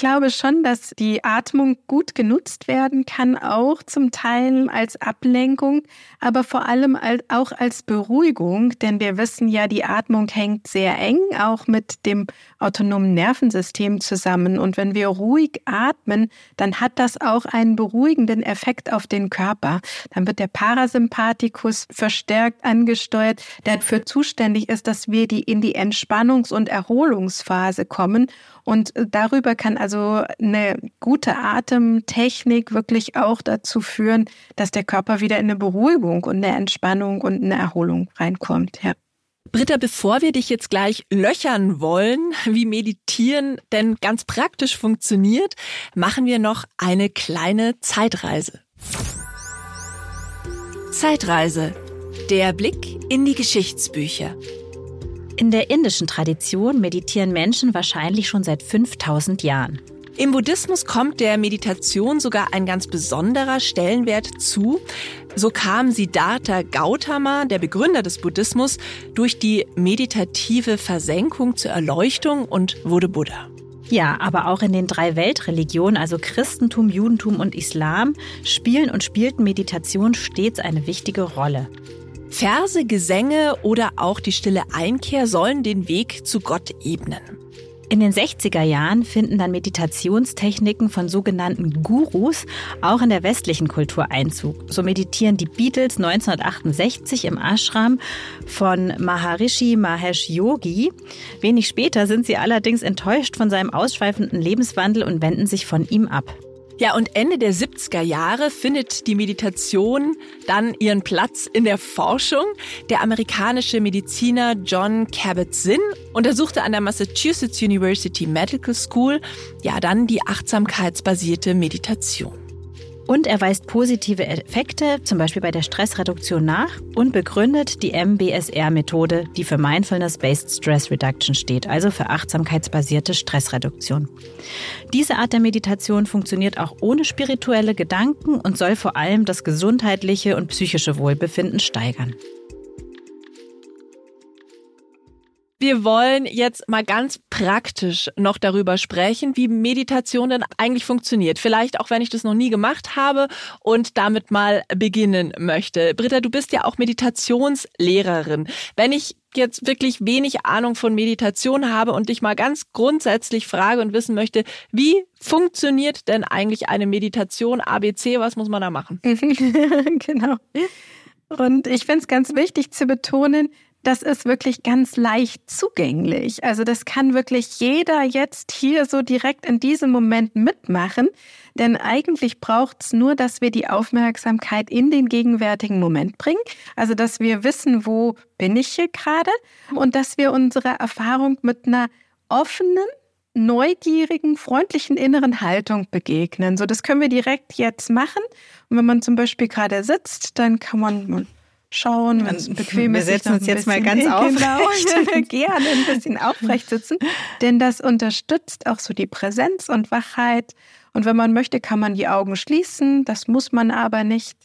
Glaube schon, dass die Atmung gut genutzt werden kann, auch zum Teil als Ablenkung, aber vor allem auch als Beruhigung, denn wir wissen ja, die Atmung hängt sehr eng auch mit dem autonomen Nervensystem zusammen. Und wenn wir ruhig atmen, dann hat das auch einen beruhigenden Effekt auf den Körper. Dann wird der Parasympathikus verstärkt angesteuert, der dafür zuständig ist, dass wir die in die Entspannungs- und Erholungsphase kommen. Und darüber kann also eine gute Atemtechnik wirklich auch dazu führen, dass der Körper wieder in eine Beruhigung und eine Entspannung und eine Erholung reinkommt. Ja. Britta, bevor wir dich jetzt gleich löchern wollen, wie Meditieren denn ganz praktisch funktioniert, machen wir noch eine kleine Zeitreise. Zeitreise. Der Blick in die Geschichtsbücher. In der indischen Tradition meditieren Menschen wahrscheinlich schon seit 5000 Jahren. Im Buddhismus kommt der Meditation sogar ein ganz besonderer Stellenwert zu. So kam Siddhartha Gautama, der Begründer des Buddhismus, durch die meditative Versenkung zur Erleuchtung und wurde Buddha. Ja, aber auch in den drei Weltreligionen, also Christentum, Judentum und Islam, spielen und spielten Meditation stets eine wichtige Rolle. Verse, Gesänge oder auch die stille Einkehr sollen den Weg zu Gott ebnen. In den 60er Jahren finden dann Meditationstechniken von sogenannten Gurus auch in der westlichen Kultur Einzug. So meditieren die Beatles 1968 im Ashram von Maharishi Mahesh Yogi. Wenig später sind sie allerdings enttäuscht von seinem ausschweifenden Lebenswandel und wenden sich von ihm ab. Ja, und Ende der 70er Jahre findet die Meditation dann ihren Platz in der Forschung. Der amerikanische Mediziner John Kabat-Zinn untersuchte an der Massachusetts University Medical School ja dann die achtsamkeitsbasierte Meditation. Und er weist positive Effekte, zum Beispiel bei der Stressreduktion nach und begründet die MBSR-Methode, die für Mindfulness-Based Stress Reduction steht, also für achtsamkeitsbasierte Stressreduktion. Diese Art der Meditation funktioniert auch ohne spirituelle Gedanken und soll vor allem das gesundheitliche und psychische Wohlbefinden steigern. Wir wollen jetzt mal ganz praktisch noch darüber sprechen, wie Meditation denn eigentlich funktioniert. Vielleicht auch, wenn ich das noch nie gemacht habe und damit mal beginnen möchte. Britta, du bist ja auch Meditationslehrerin. Wenn ich jetzt wirklich wenig Ahnung von Meditation habe und dich mal ganz grundsätzlich frage und wissen möchte, wie funktioniert denn eigentlich eine Meditation ABC? Was muss man da machen? genau. Und ich finde es ganz wichtig zu betonen, das ist wirklich ganz leicht zugänglich. Also das kann wirklich jeder jetzt hier so direkt in diesem Moment mitmachen. Denn eigentlich braucht es nur, dass wir die Aufmerksamkeit in den gegenwärtigen Moment bringen. Also dass wir wissen, wo bin ich hier gerade und dass wir unsere Erfahrung mit einer offenen, neugierigen, freundlichen inneren Haltung begegnen. So, das können wir direkt jetzt machen. Und wenn man zum Beispiel gerade sitzt, dann kann man schauen, wenn es bequem ist. Wir setzen uns jetzt mal ganz aufrecht. Genau, gerne ein bisschen aufrecht sitzen, denn das unterstützt auch so die Präsenz und Wachheit. Und wenn man möchte, kann man die Augen schließen, das muss man aber nicht.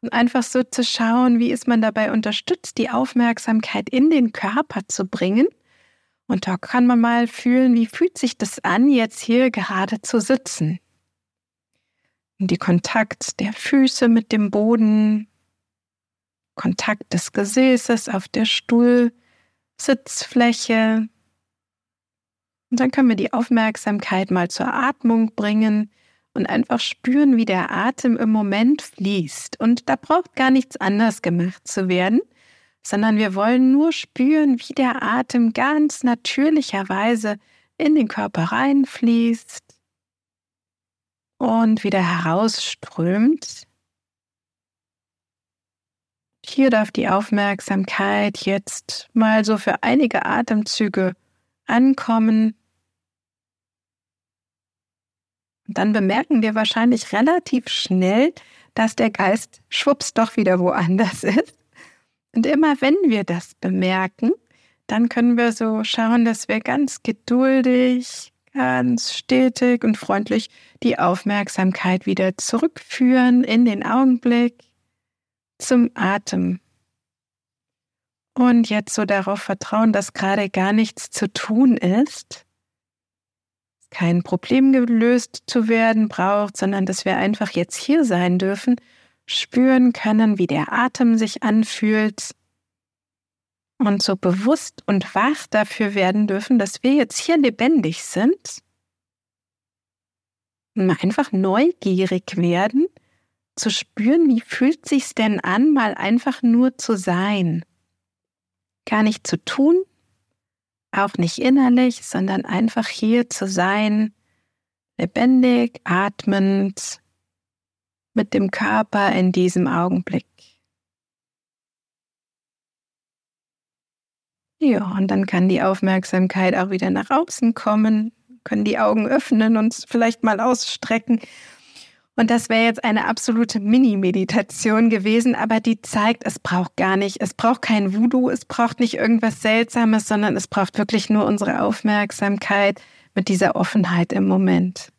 Und einfach so zu schauen, wie ist man dabei unterstützt, die Aufmerksamkeit in den Körper zu bringen. Und da kann man mal fühlen, wie fühlt sich das an, jetzt hier gerade zu sitzen. Und die Kontakt der Füße mit dem Boden, Kontakt des Gesäßes auf der Stuhlsitzfläche. Und dann können wir die Aufmerksamkeit mal zur Atmung bringen und einfach spüren, wie der Atem im Moment fließt. Und da braucht gar nichts anders gemacht zu werden, sondern wir wollen nur spüren, wie der Atem ganz natürlicherweise in den Körper reinfließt und wieder herausströmt. Hier darf die Aufmerksamkeit jetzt mal so für einige Atemzüge ankommen. Und dann bemerken wir wahrscheinlich relativ schnell, dass der Geist schwupps doch wieder woanders ist. Und immer wenn wir das bemerken, dann können wir so schauen, dass wir ganz geduldig, ganz stetig und freundlich die Aufmerksamkeit wieder zurückführen in den Augenblick zum Atem. Und jetzt so darauf vertrauen, dass gerade gar nichts zu tun ist, kein Problem gelöst zu werden braucht, sondern dass wir einfach jetzt hier sein dürfen, spüren können, wie der Atem sich anfühlt und so bewusst und wach dafür werden dürfen, dass wir jetzt hier lebendig sind. Und einfach neugierig werden zu spüren, wie fühlt sich's denn an, mal einfach nur zu sein. Gar nicht zu tun, auch nicht innerlich, sondern einfach hier zu sein, lebendig, atmend, mit dem Körper in diesem Augenblick. Ja, und dann kann die Aufmerksamkeit auch wieder nach außen kommen, können die Augen öffnen und vielleicht mal ausstrecken und das wäre jetzt eine absolute Mini-Meditation gewesen, aber die zeigt, es braucht gar nicht, es braucht kein Voodoo, es braucht nicht irgendwas Seltsames, sondern es braucht wirklich nur unsere Aufmerksamkeit mit dieser Offenheit im Moment.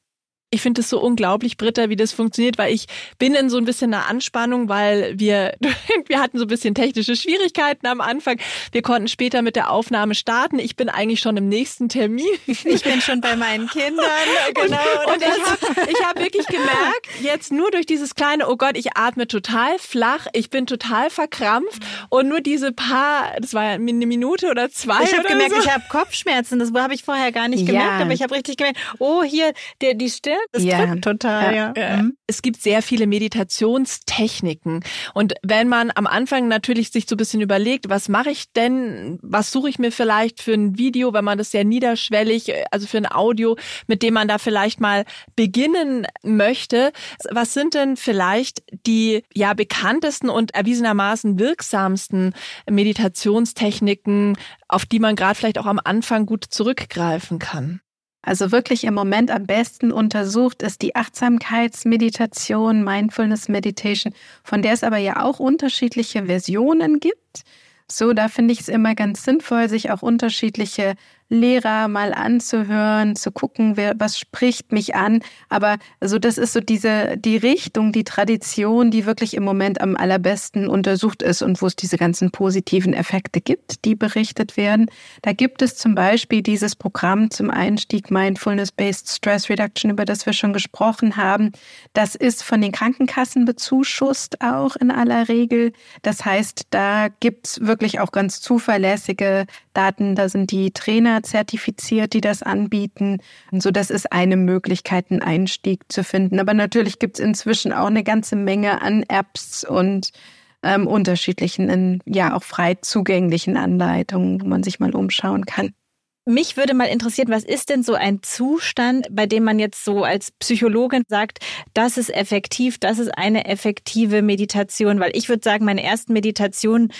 Ich finde es so unglaublich, Britta, wie das funktioniert, weil ich bin in so ein bisschen einer Anspannung, weil wir, wir hatten so ein bisschen technische Schwierigkeiten am Anfang. Wir konnten später mit der Aufnahme starten. Ich bin eigentlich schon im nächsten Termin. Ich bin schon bei meinen Kindern. Genau. Und, und ich habe ich hab wirklich gemerkt, jetzt nur durch dieses kleine, oh Gott, ich atme total flach, ich bin total verkrampft und nur diese paar, das war ja eine Minute oder zwei. Ich habe gemerkt, so. ich habe Kopfschmerzen. Das habe ich vorher gar nicht gemerkt, ja. aber ich habe richtig gemerkt, oh, hier, der, die Stirn das ja. drückt total, ja. ja. Mhm. Es gibt sehr viele Meditationstechniken. Und wenn man am Anfang natürlich sich so ein bisschen überlegt, was mache ich denn, was suche ich mir vielleicht für ein Video, wenn man das sehr niederschwellig, also für ein Audio, mit dem man da vielleicht mal beginnen möchte. Was sind denn vielleicht die ja bekanntesten und erwiesenermaßen wirksamsten Meditationstechniken, auf die man gerade vielleicht auch am Anfang gut zurückgreifen kann? Also wirklich im Moment am besten untersucht ist die Achtsamkeitsmeditation, Mindfulness Meditation, von der es aber ja auch unterschiedliche Versionen gibt. So, da finde ich es immer ganz sinnvoll, sich auch unterschiedliche Lehrer mal anzuhören, zu gucken, wer, was spricht mich an. Aber also das ist so diese, die Richtung, die Tradition, die wirklich im Moment am allerbesten untersucht ist und wo es diese ganzen positiven Effekte gibt, die berichtet werden. Da gibt es zum Beispiel dieses Programm zum Einstieg Mindfulness-Based Stress Reduction, über das wir schon gesprochen haben. Das ist von den Krankenkassen bezuschusst auch in aller Regel. Das heißt, da gibt's wirklich auch ganz zuverlässige Daten. Da sind die Trainer zertifiziert, die das anbieten. Und so, das ist eine Möglichkeit, einen Einstieg zu finden. Aber natürlich gibt es inzwischen auch eine ganze Menge an Apps und ähm, unterschiedlichen, ja auch frei zugänglichen Anleitungen, wo man sich mal umschauen kann. Mich würde mal interessieren, was ist denn so ein Zustand, bei dem man jetzt so als Psychologin sagt, das ist effektiv, das ist eine effektive Meditation? Weil ich würde sagen, meine ersten Meditationen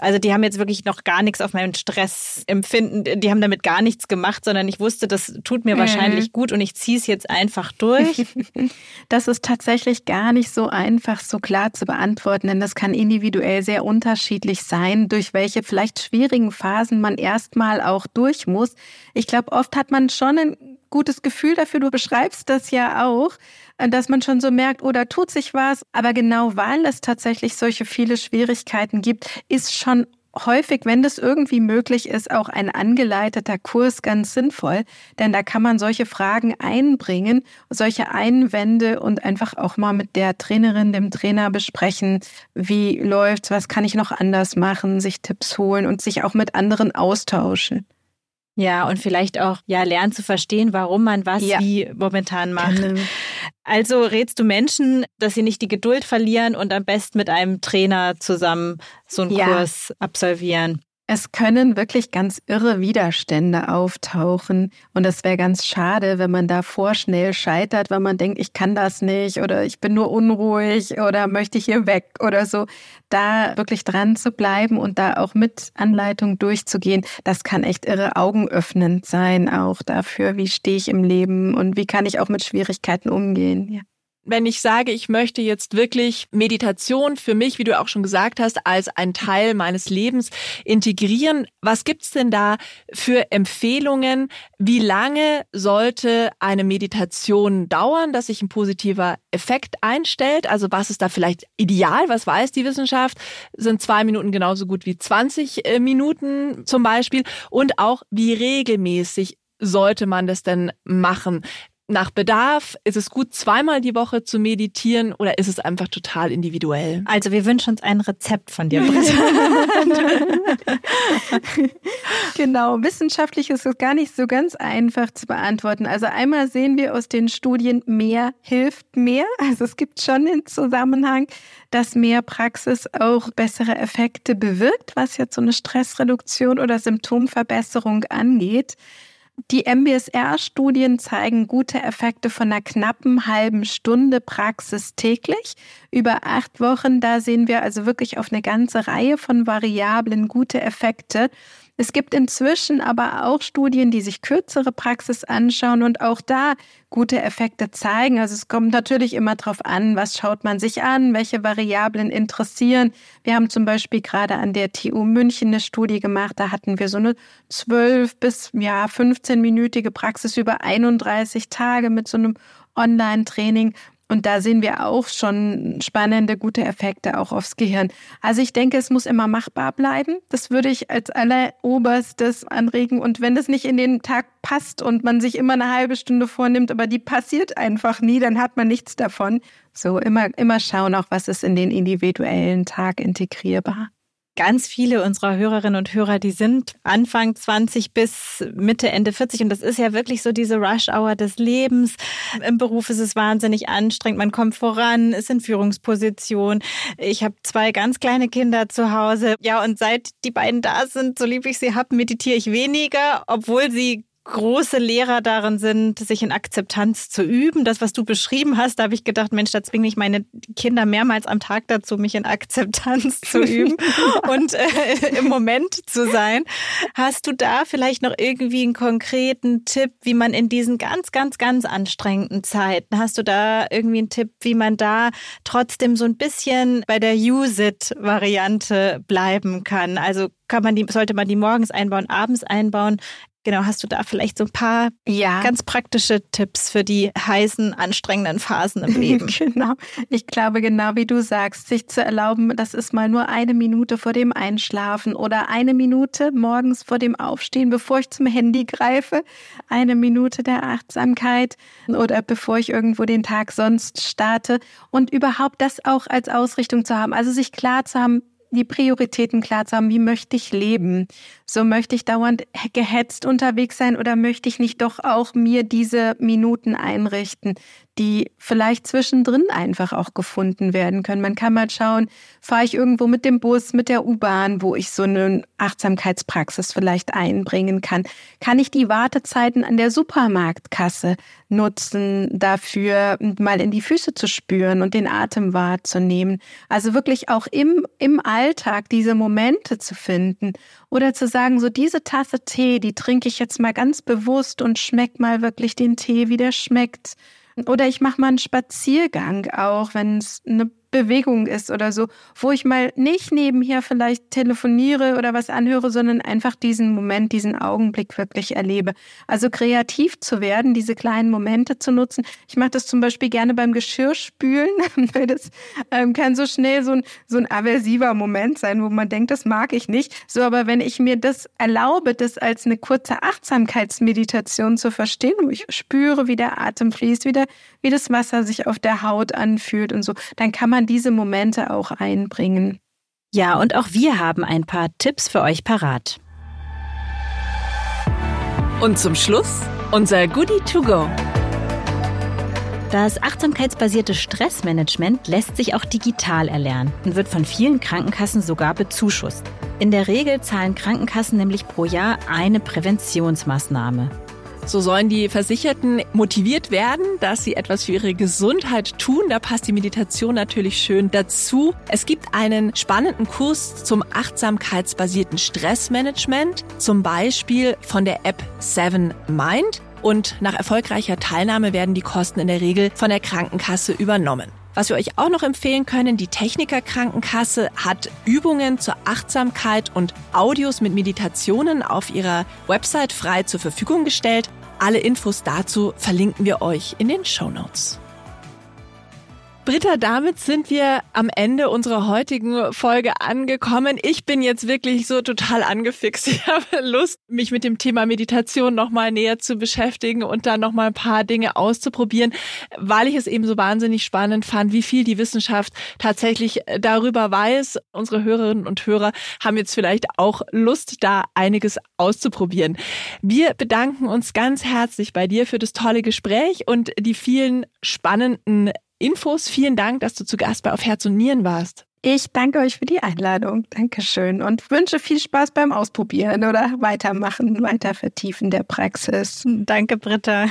also die haben jetzt wirklich noch gar nichts auf meinen Stressempfinden, die haben damit gar nichts gemacht, sondern ich wusste, das tut mir mhm. wahrscheinlich gut und ich ziehe es jetzt einfach durch. Das ist tatsächlich gar nicht so einfach, so klar zu beantworten, denn das kann individuell sehr unterschiedlich sein, durch welche vielleicht schwierigen Phasen man erstmal auch durch muss. Ich glaube, oft hat man schon ein gutes Gefühl dafür, du beschreibst das ja auch dass man schon so merkt, oh, da tut sich was. Aber genau weil es tatsächlich solche viele Schwierigkeiten gibt, ist schon häufig, wenn das irgendwie möglich ist, auch ein angeleiteter Kurs ganz sinnvoll, denn da kann man solche Fragen einbringen, solche Einwände und einfach auch mal mit der Trainerin, dem Trainer besprechen, wie läuft's, was kann ich noch anders machen, sich Tipps holen und sich auch mit anderen austauschen. Ja, und vielleicht auch ja lernen zu verstehen, warum man was ja. wie momentan macht. Genau. Also rätst du Menschen, dass sie nicht die Geduld verlieren und am besten mit einem Trainer zusammen so einen ja. Kurs absolvieren. Es können wirklich ganz irre Widerstände auftauchen und es wäre ganz schade, wenn man da vorschnell scheitert, weil man denkt, ich kann das nicht oder ich bin nur unruhig oder möchte hier weg oder so. Da wirklich dran zu bleiben und da auch mit Anleitung durchzugehen, das kann echt irre augenöffnend sein, auch dafür, wie stehe ich im Leben und wie kann ich auch mit Schwierigkeiten umgehen. Ja wenn ich sage, ich möchte jetzt wirklich Meditation für mich, wie du auch schon gesagt hast, als ein Teil meines Lebens integrieren, was gibt's denn da für Empfehlungen? Wie lange sollte eine Meditation dauern, dass sich ein positiver Effekt einstellt? Also was ist da vielleicht ideal? Was weiß die Wissenschaft? Sind zwei Minuten genauso gut wie 20 äh, Minuten zum Beispiel? Und auch wie regelmäßig sollte man das denn machen? Nach Bedarf? Ist es gut, zweimal die Woche zu meditieren oder ist es einfach total individuell? Also wir wünschen uns ein Rezept von dir. genau, wissenschaftlich ist es gar nicht so ganz einfach zu beantworten. Also einmal sehen wir aus den Studien, mehr hilft mehr. Also es gibt schon den Zusammenhang, dass mehr Praxis auch bessere Effekte bewirkt, was jetzt so eine Stressreduktion oder Symptomverbesserung angeht. Die MBSR-Studien zeigen gute Effekte von einer knappen halben Stunde Praxis täglich über acht Wochen. Da sehen wir also wirklich auf eine ganze Reihe von Variablen gute Effekte. Es gibt inzwischen aber auch Studien, die sich kürzere Praxis anschauen und auch da gute Effekte zeigen. Also es kommt natürlich immer darauf an, was schaut man sich an, welche Variablen interessieren. Wir haben zum Beispiel gerade an der TU München eine Studie gemacht, da hatten wir so eine 12 bis ja 15-minütige Praxis über 31 Tage mit so einem Online-Training. Und da sehen wir auch schon spannende, gute Effekte auch aufs Gehirn. Also ich denke, es muss immer machbar bleiben. Das würde ich als alleroberstes anregen. Und wenn das nicht in den Tag passt und man sich immer eine halbe Stunde vornimmt, aber die passiert einfach nie, dann hat man nichts davon. So immer, immer schauen auch, was ist in den individuellen Tag integrierbar ganz viele unserer Hörerinnen und Hörer, die sind Anfang 20 bis Mitte, Ende 40 und das ist ja wirklich so diese Rush-Hour des Lebens. Im Beruf ist es wahnsinnig anstrengend, man kommt voran, ist in Führungsposition. Ich habe zwei ganz kleine Kinder zu Hause. Ja, und seit die beiden da sind, so lieb ich sie habe, meditiere ich weniger, obwohl sie große Lehrer darin sind, sich in Akzeptanz zu üben. Das, was du beschrieben hast, da habe ich gedacht, Mensch, da zwinge ich meine Kinder mehrmals am Tag dazu, mich in Akzeptanz zu üben und äh, im Moment zu sein. Hast du da vielleicht noch irgendwie einen konkreten Tipp, wie man in diesen ganz, ganz, ganz anstrengenden Zeiten, hast du da irgendwie einen Tipp, wie man da trotzdem so ein bisschen bei der Use-It-Variante bleiben kann? Also kann man die, sollte man die morgens einbauen, abends einbauen? Genau, hast du da vielleicht so ein paar ja. ganz praktische Tipps für die heißen, anstrengenden Phasen im Leben? genau. Ich glaube, genau wie du sagst, sich zu erlauben, das ist mal nur eine Minute vor dem Einschlafen oder eine Minute morgens vor dem Aufstehen, bevor ich zum Handy greife, eine Minute der Achtsamkeit oder bevor ich irgendwo den Tag sonst starte und überhaupt das auch als Ausrichtung zu haben. Also sich klar zu haben, die Prioritäten klar zu haben, wie möchte ich leben? So möchte ich dauernd gehetzt unterwegs sein oder möchte ich nicht doch auch mir diese Minuten einrichten, die vielleicht zwischendrin einfach auch gefunden werden können. Man kann mal schauen, fahre ich irgendwo mit dem Bus, mit der U-Bahn, wo ich so eine Achtsamkeitspraxis vielleicht einbringen kann. Kann ich die Wartezeiten an der Supermarktkasse nutzen, dafür mal in die Füße zu spüren und den Atem wahrzunehmen? Also wirklich auch im, im Alltag diese Momente zu finden oder zu sagen, so diese Tasse Tee, die trinke ich jetzt mal ganz bewusst und schmeckt mal wirklich den Tee, wie der schmeckt. Oder ich mache mal einen Spaziergang auch, wenn es eine Bewegung ist oder so, wo ich mal nicht nebenher vielleicht telefoniere oder was anhöre, sondern einfach diesen Moment, diesen Augenblick wirklich erlebe. Also kreativ zu werden, diese kleinen Momente zu nutzen. Ich mache das zum Beispiel gerne beim Geschirrspülen, weil das ähm, kann so schnell so ein, so ein aversiver Moment sein, wo man denkt, das mag ich nicht. So, aber wenn ich mir das erlaube, das als eine kurze Achtsamkeitsmeditation zu verstehen, wo ich spüre, wie der Atem fließt, wie, der, wie das Wasser sich auf der Haut anfühlt und so, dann kann man diese Momente auch einbringen. Ja, und auch wir haben ein paar Tipps für euch parat. Und zum Schluss unser Goodie to go. Das achtsamkeitsbasierte Stressmanagement lässt sich auch digital erlernen und wird von vielen Krankenkassen sogar bezuschusst. In der Regel zahlen Krankenkassen nämlich pro Jahr eine Präventionsmaßnahme. So sollen die Versicherten motiviert werden, dass sie etwas für ihre Gesundheit tun. Da passt die Meditation natürlich schön dazu. Es gibt einen spannenden Kurs zum achtsamkeitsbasierten Stressmanagement, zum Beispiel von der App Seven Mind. Und nach erfolgreicher Teilnahme werden die Kosten in der Regel von der Krankenkasse übernommen. Was wir euch auch noch empfehlen können, die Techniker Krankenkasse hat Übungen zur Achtsamkeit und Audios mit Meditationen auf ihrer Website frei zur Verfügung gestellt. Alle Infos dazu verlinken wir euch in den Show Notes. Britta, damit sind wir am Ende unserer heutigen Folge angekommen. Ich bin jetzt wirklich so total angefixt. Ich habe Lust, mich mit dem Thema Meditation nochmal näher zu beschäftigen und dann nochmal ein paar Dinge auszuprobieren, weil ich es eben so wahnsinnig spannend fand, wie viel die Wissenschaft tatsächlich darüber weiß. Unsere Hörerinnen und Hörer haben jetzt vielleicht auch Lust, da einiges auszuprobieren. Wir bedanken uns ganz herzlich bei dir für das tolle Gespräch und die vielen spannenden Infos. Vielen Dank, dass du zu Gast bei Auf Herz und Nieren warst. Ich danke euch für die Einladung. Dankeschön und wünsche viel Spaß beim Ausprobieren oder weitermachen, weiter vertiefen der Praxis. Danke, Britta.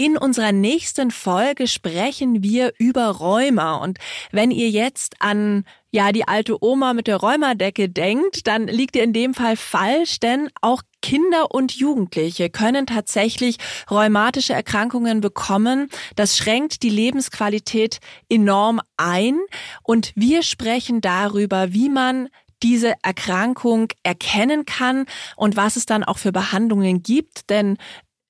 In unserer nächsten Folge sprechen wir über Rheuma. Und wenn ihr jetzt an ja die alte Oma mit der Rheumadecke denkt, dann liegt ihr in dem Fall falsch, denn auch Kinder und Jugendliche können tatsächlich rheumatische Erkrankungen bekommen. Das schränkt die Lebensqualität enorm ein. Und wir sprechen darüber, wie man diese Erkrankung erkennen kann und was es dann auch für Behandlungen gibt. Denn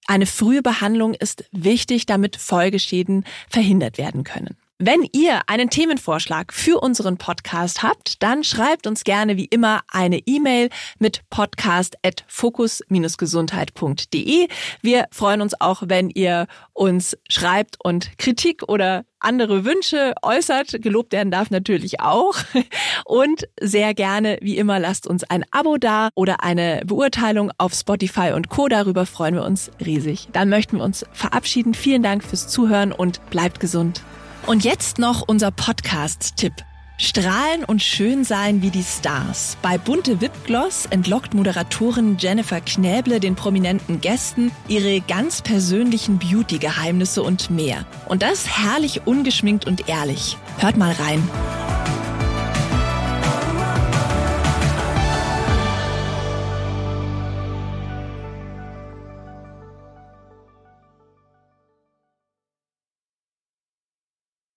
eine frühe Behandlung ist wichtig, damit Folgeschäden verhindert werden können. Wenn ihr einen Themenvorschlag für unseren Podcast habt, dann schreibt uns gerne wie immer eine E-Mail mit podcast.fokus-gesundheit.de. Wir freuen uns auch, wenn ihr uns schreibt und Kritik oder andere Wünsche äußert. Gelobt werden darf natürlich auch. Und sehr gerne, wie immer, lasst uns ein Abo da oder eine Beurteilung auf Spotify und Co. Darüber freuen wir uns riesig. Dann möchten wir uns verabschieden. Vielen Dank fürs Zuhören und bleibt gesund. Und jetzt noch unser Podcast-Tipp. Strahlen und schön sein wie die Stars. Bei Bunte Wipgloss entlockt Moderatorin Jennifer Knäble den prominenten Gästen ihre ganz persönlichen Beauty-Geheimnisse und mehr. Und das herrlich ungeschminkt und ehrlich. Hört mal rein.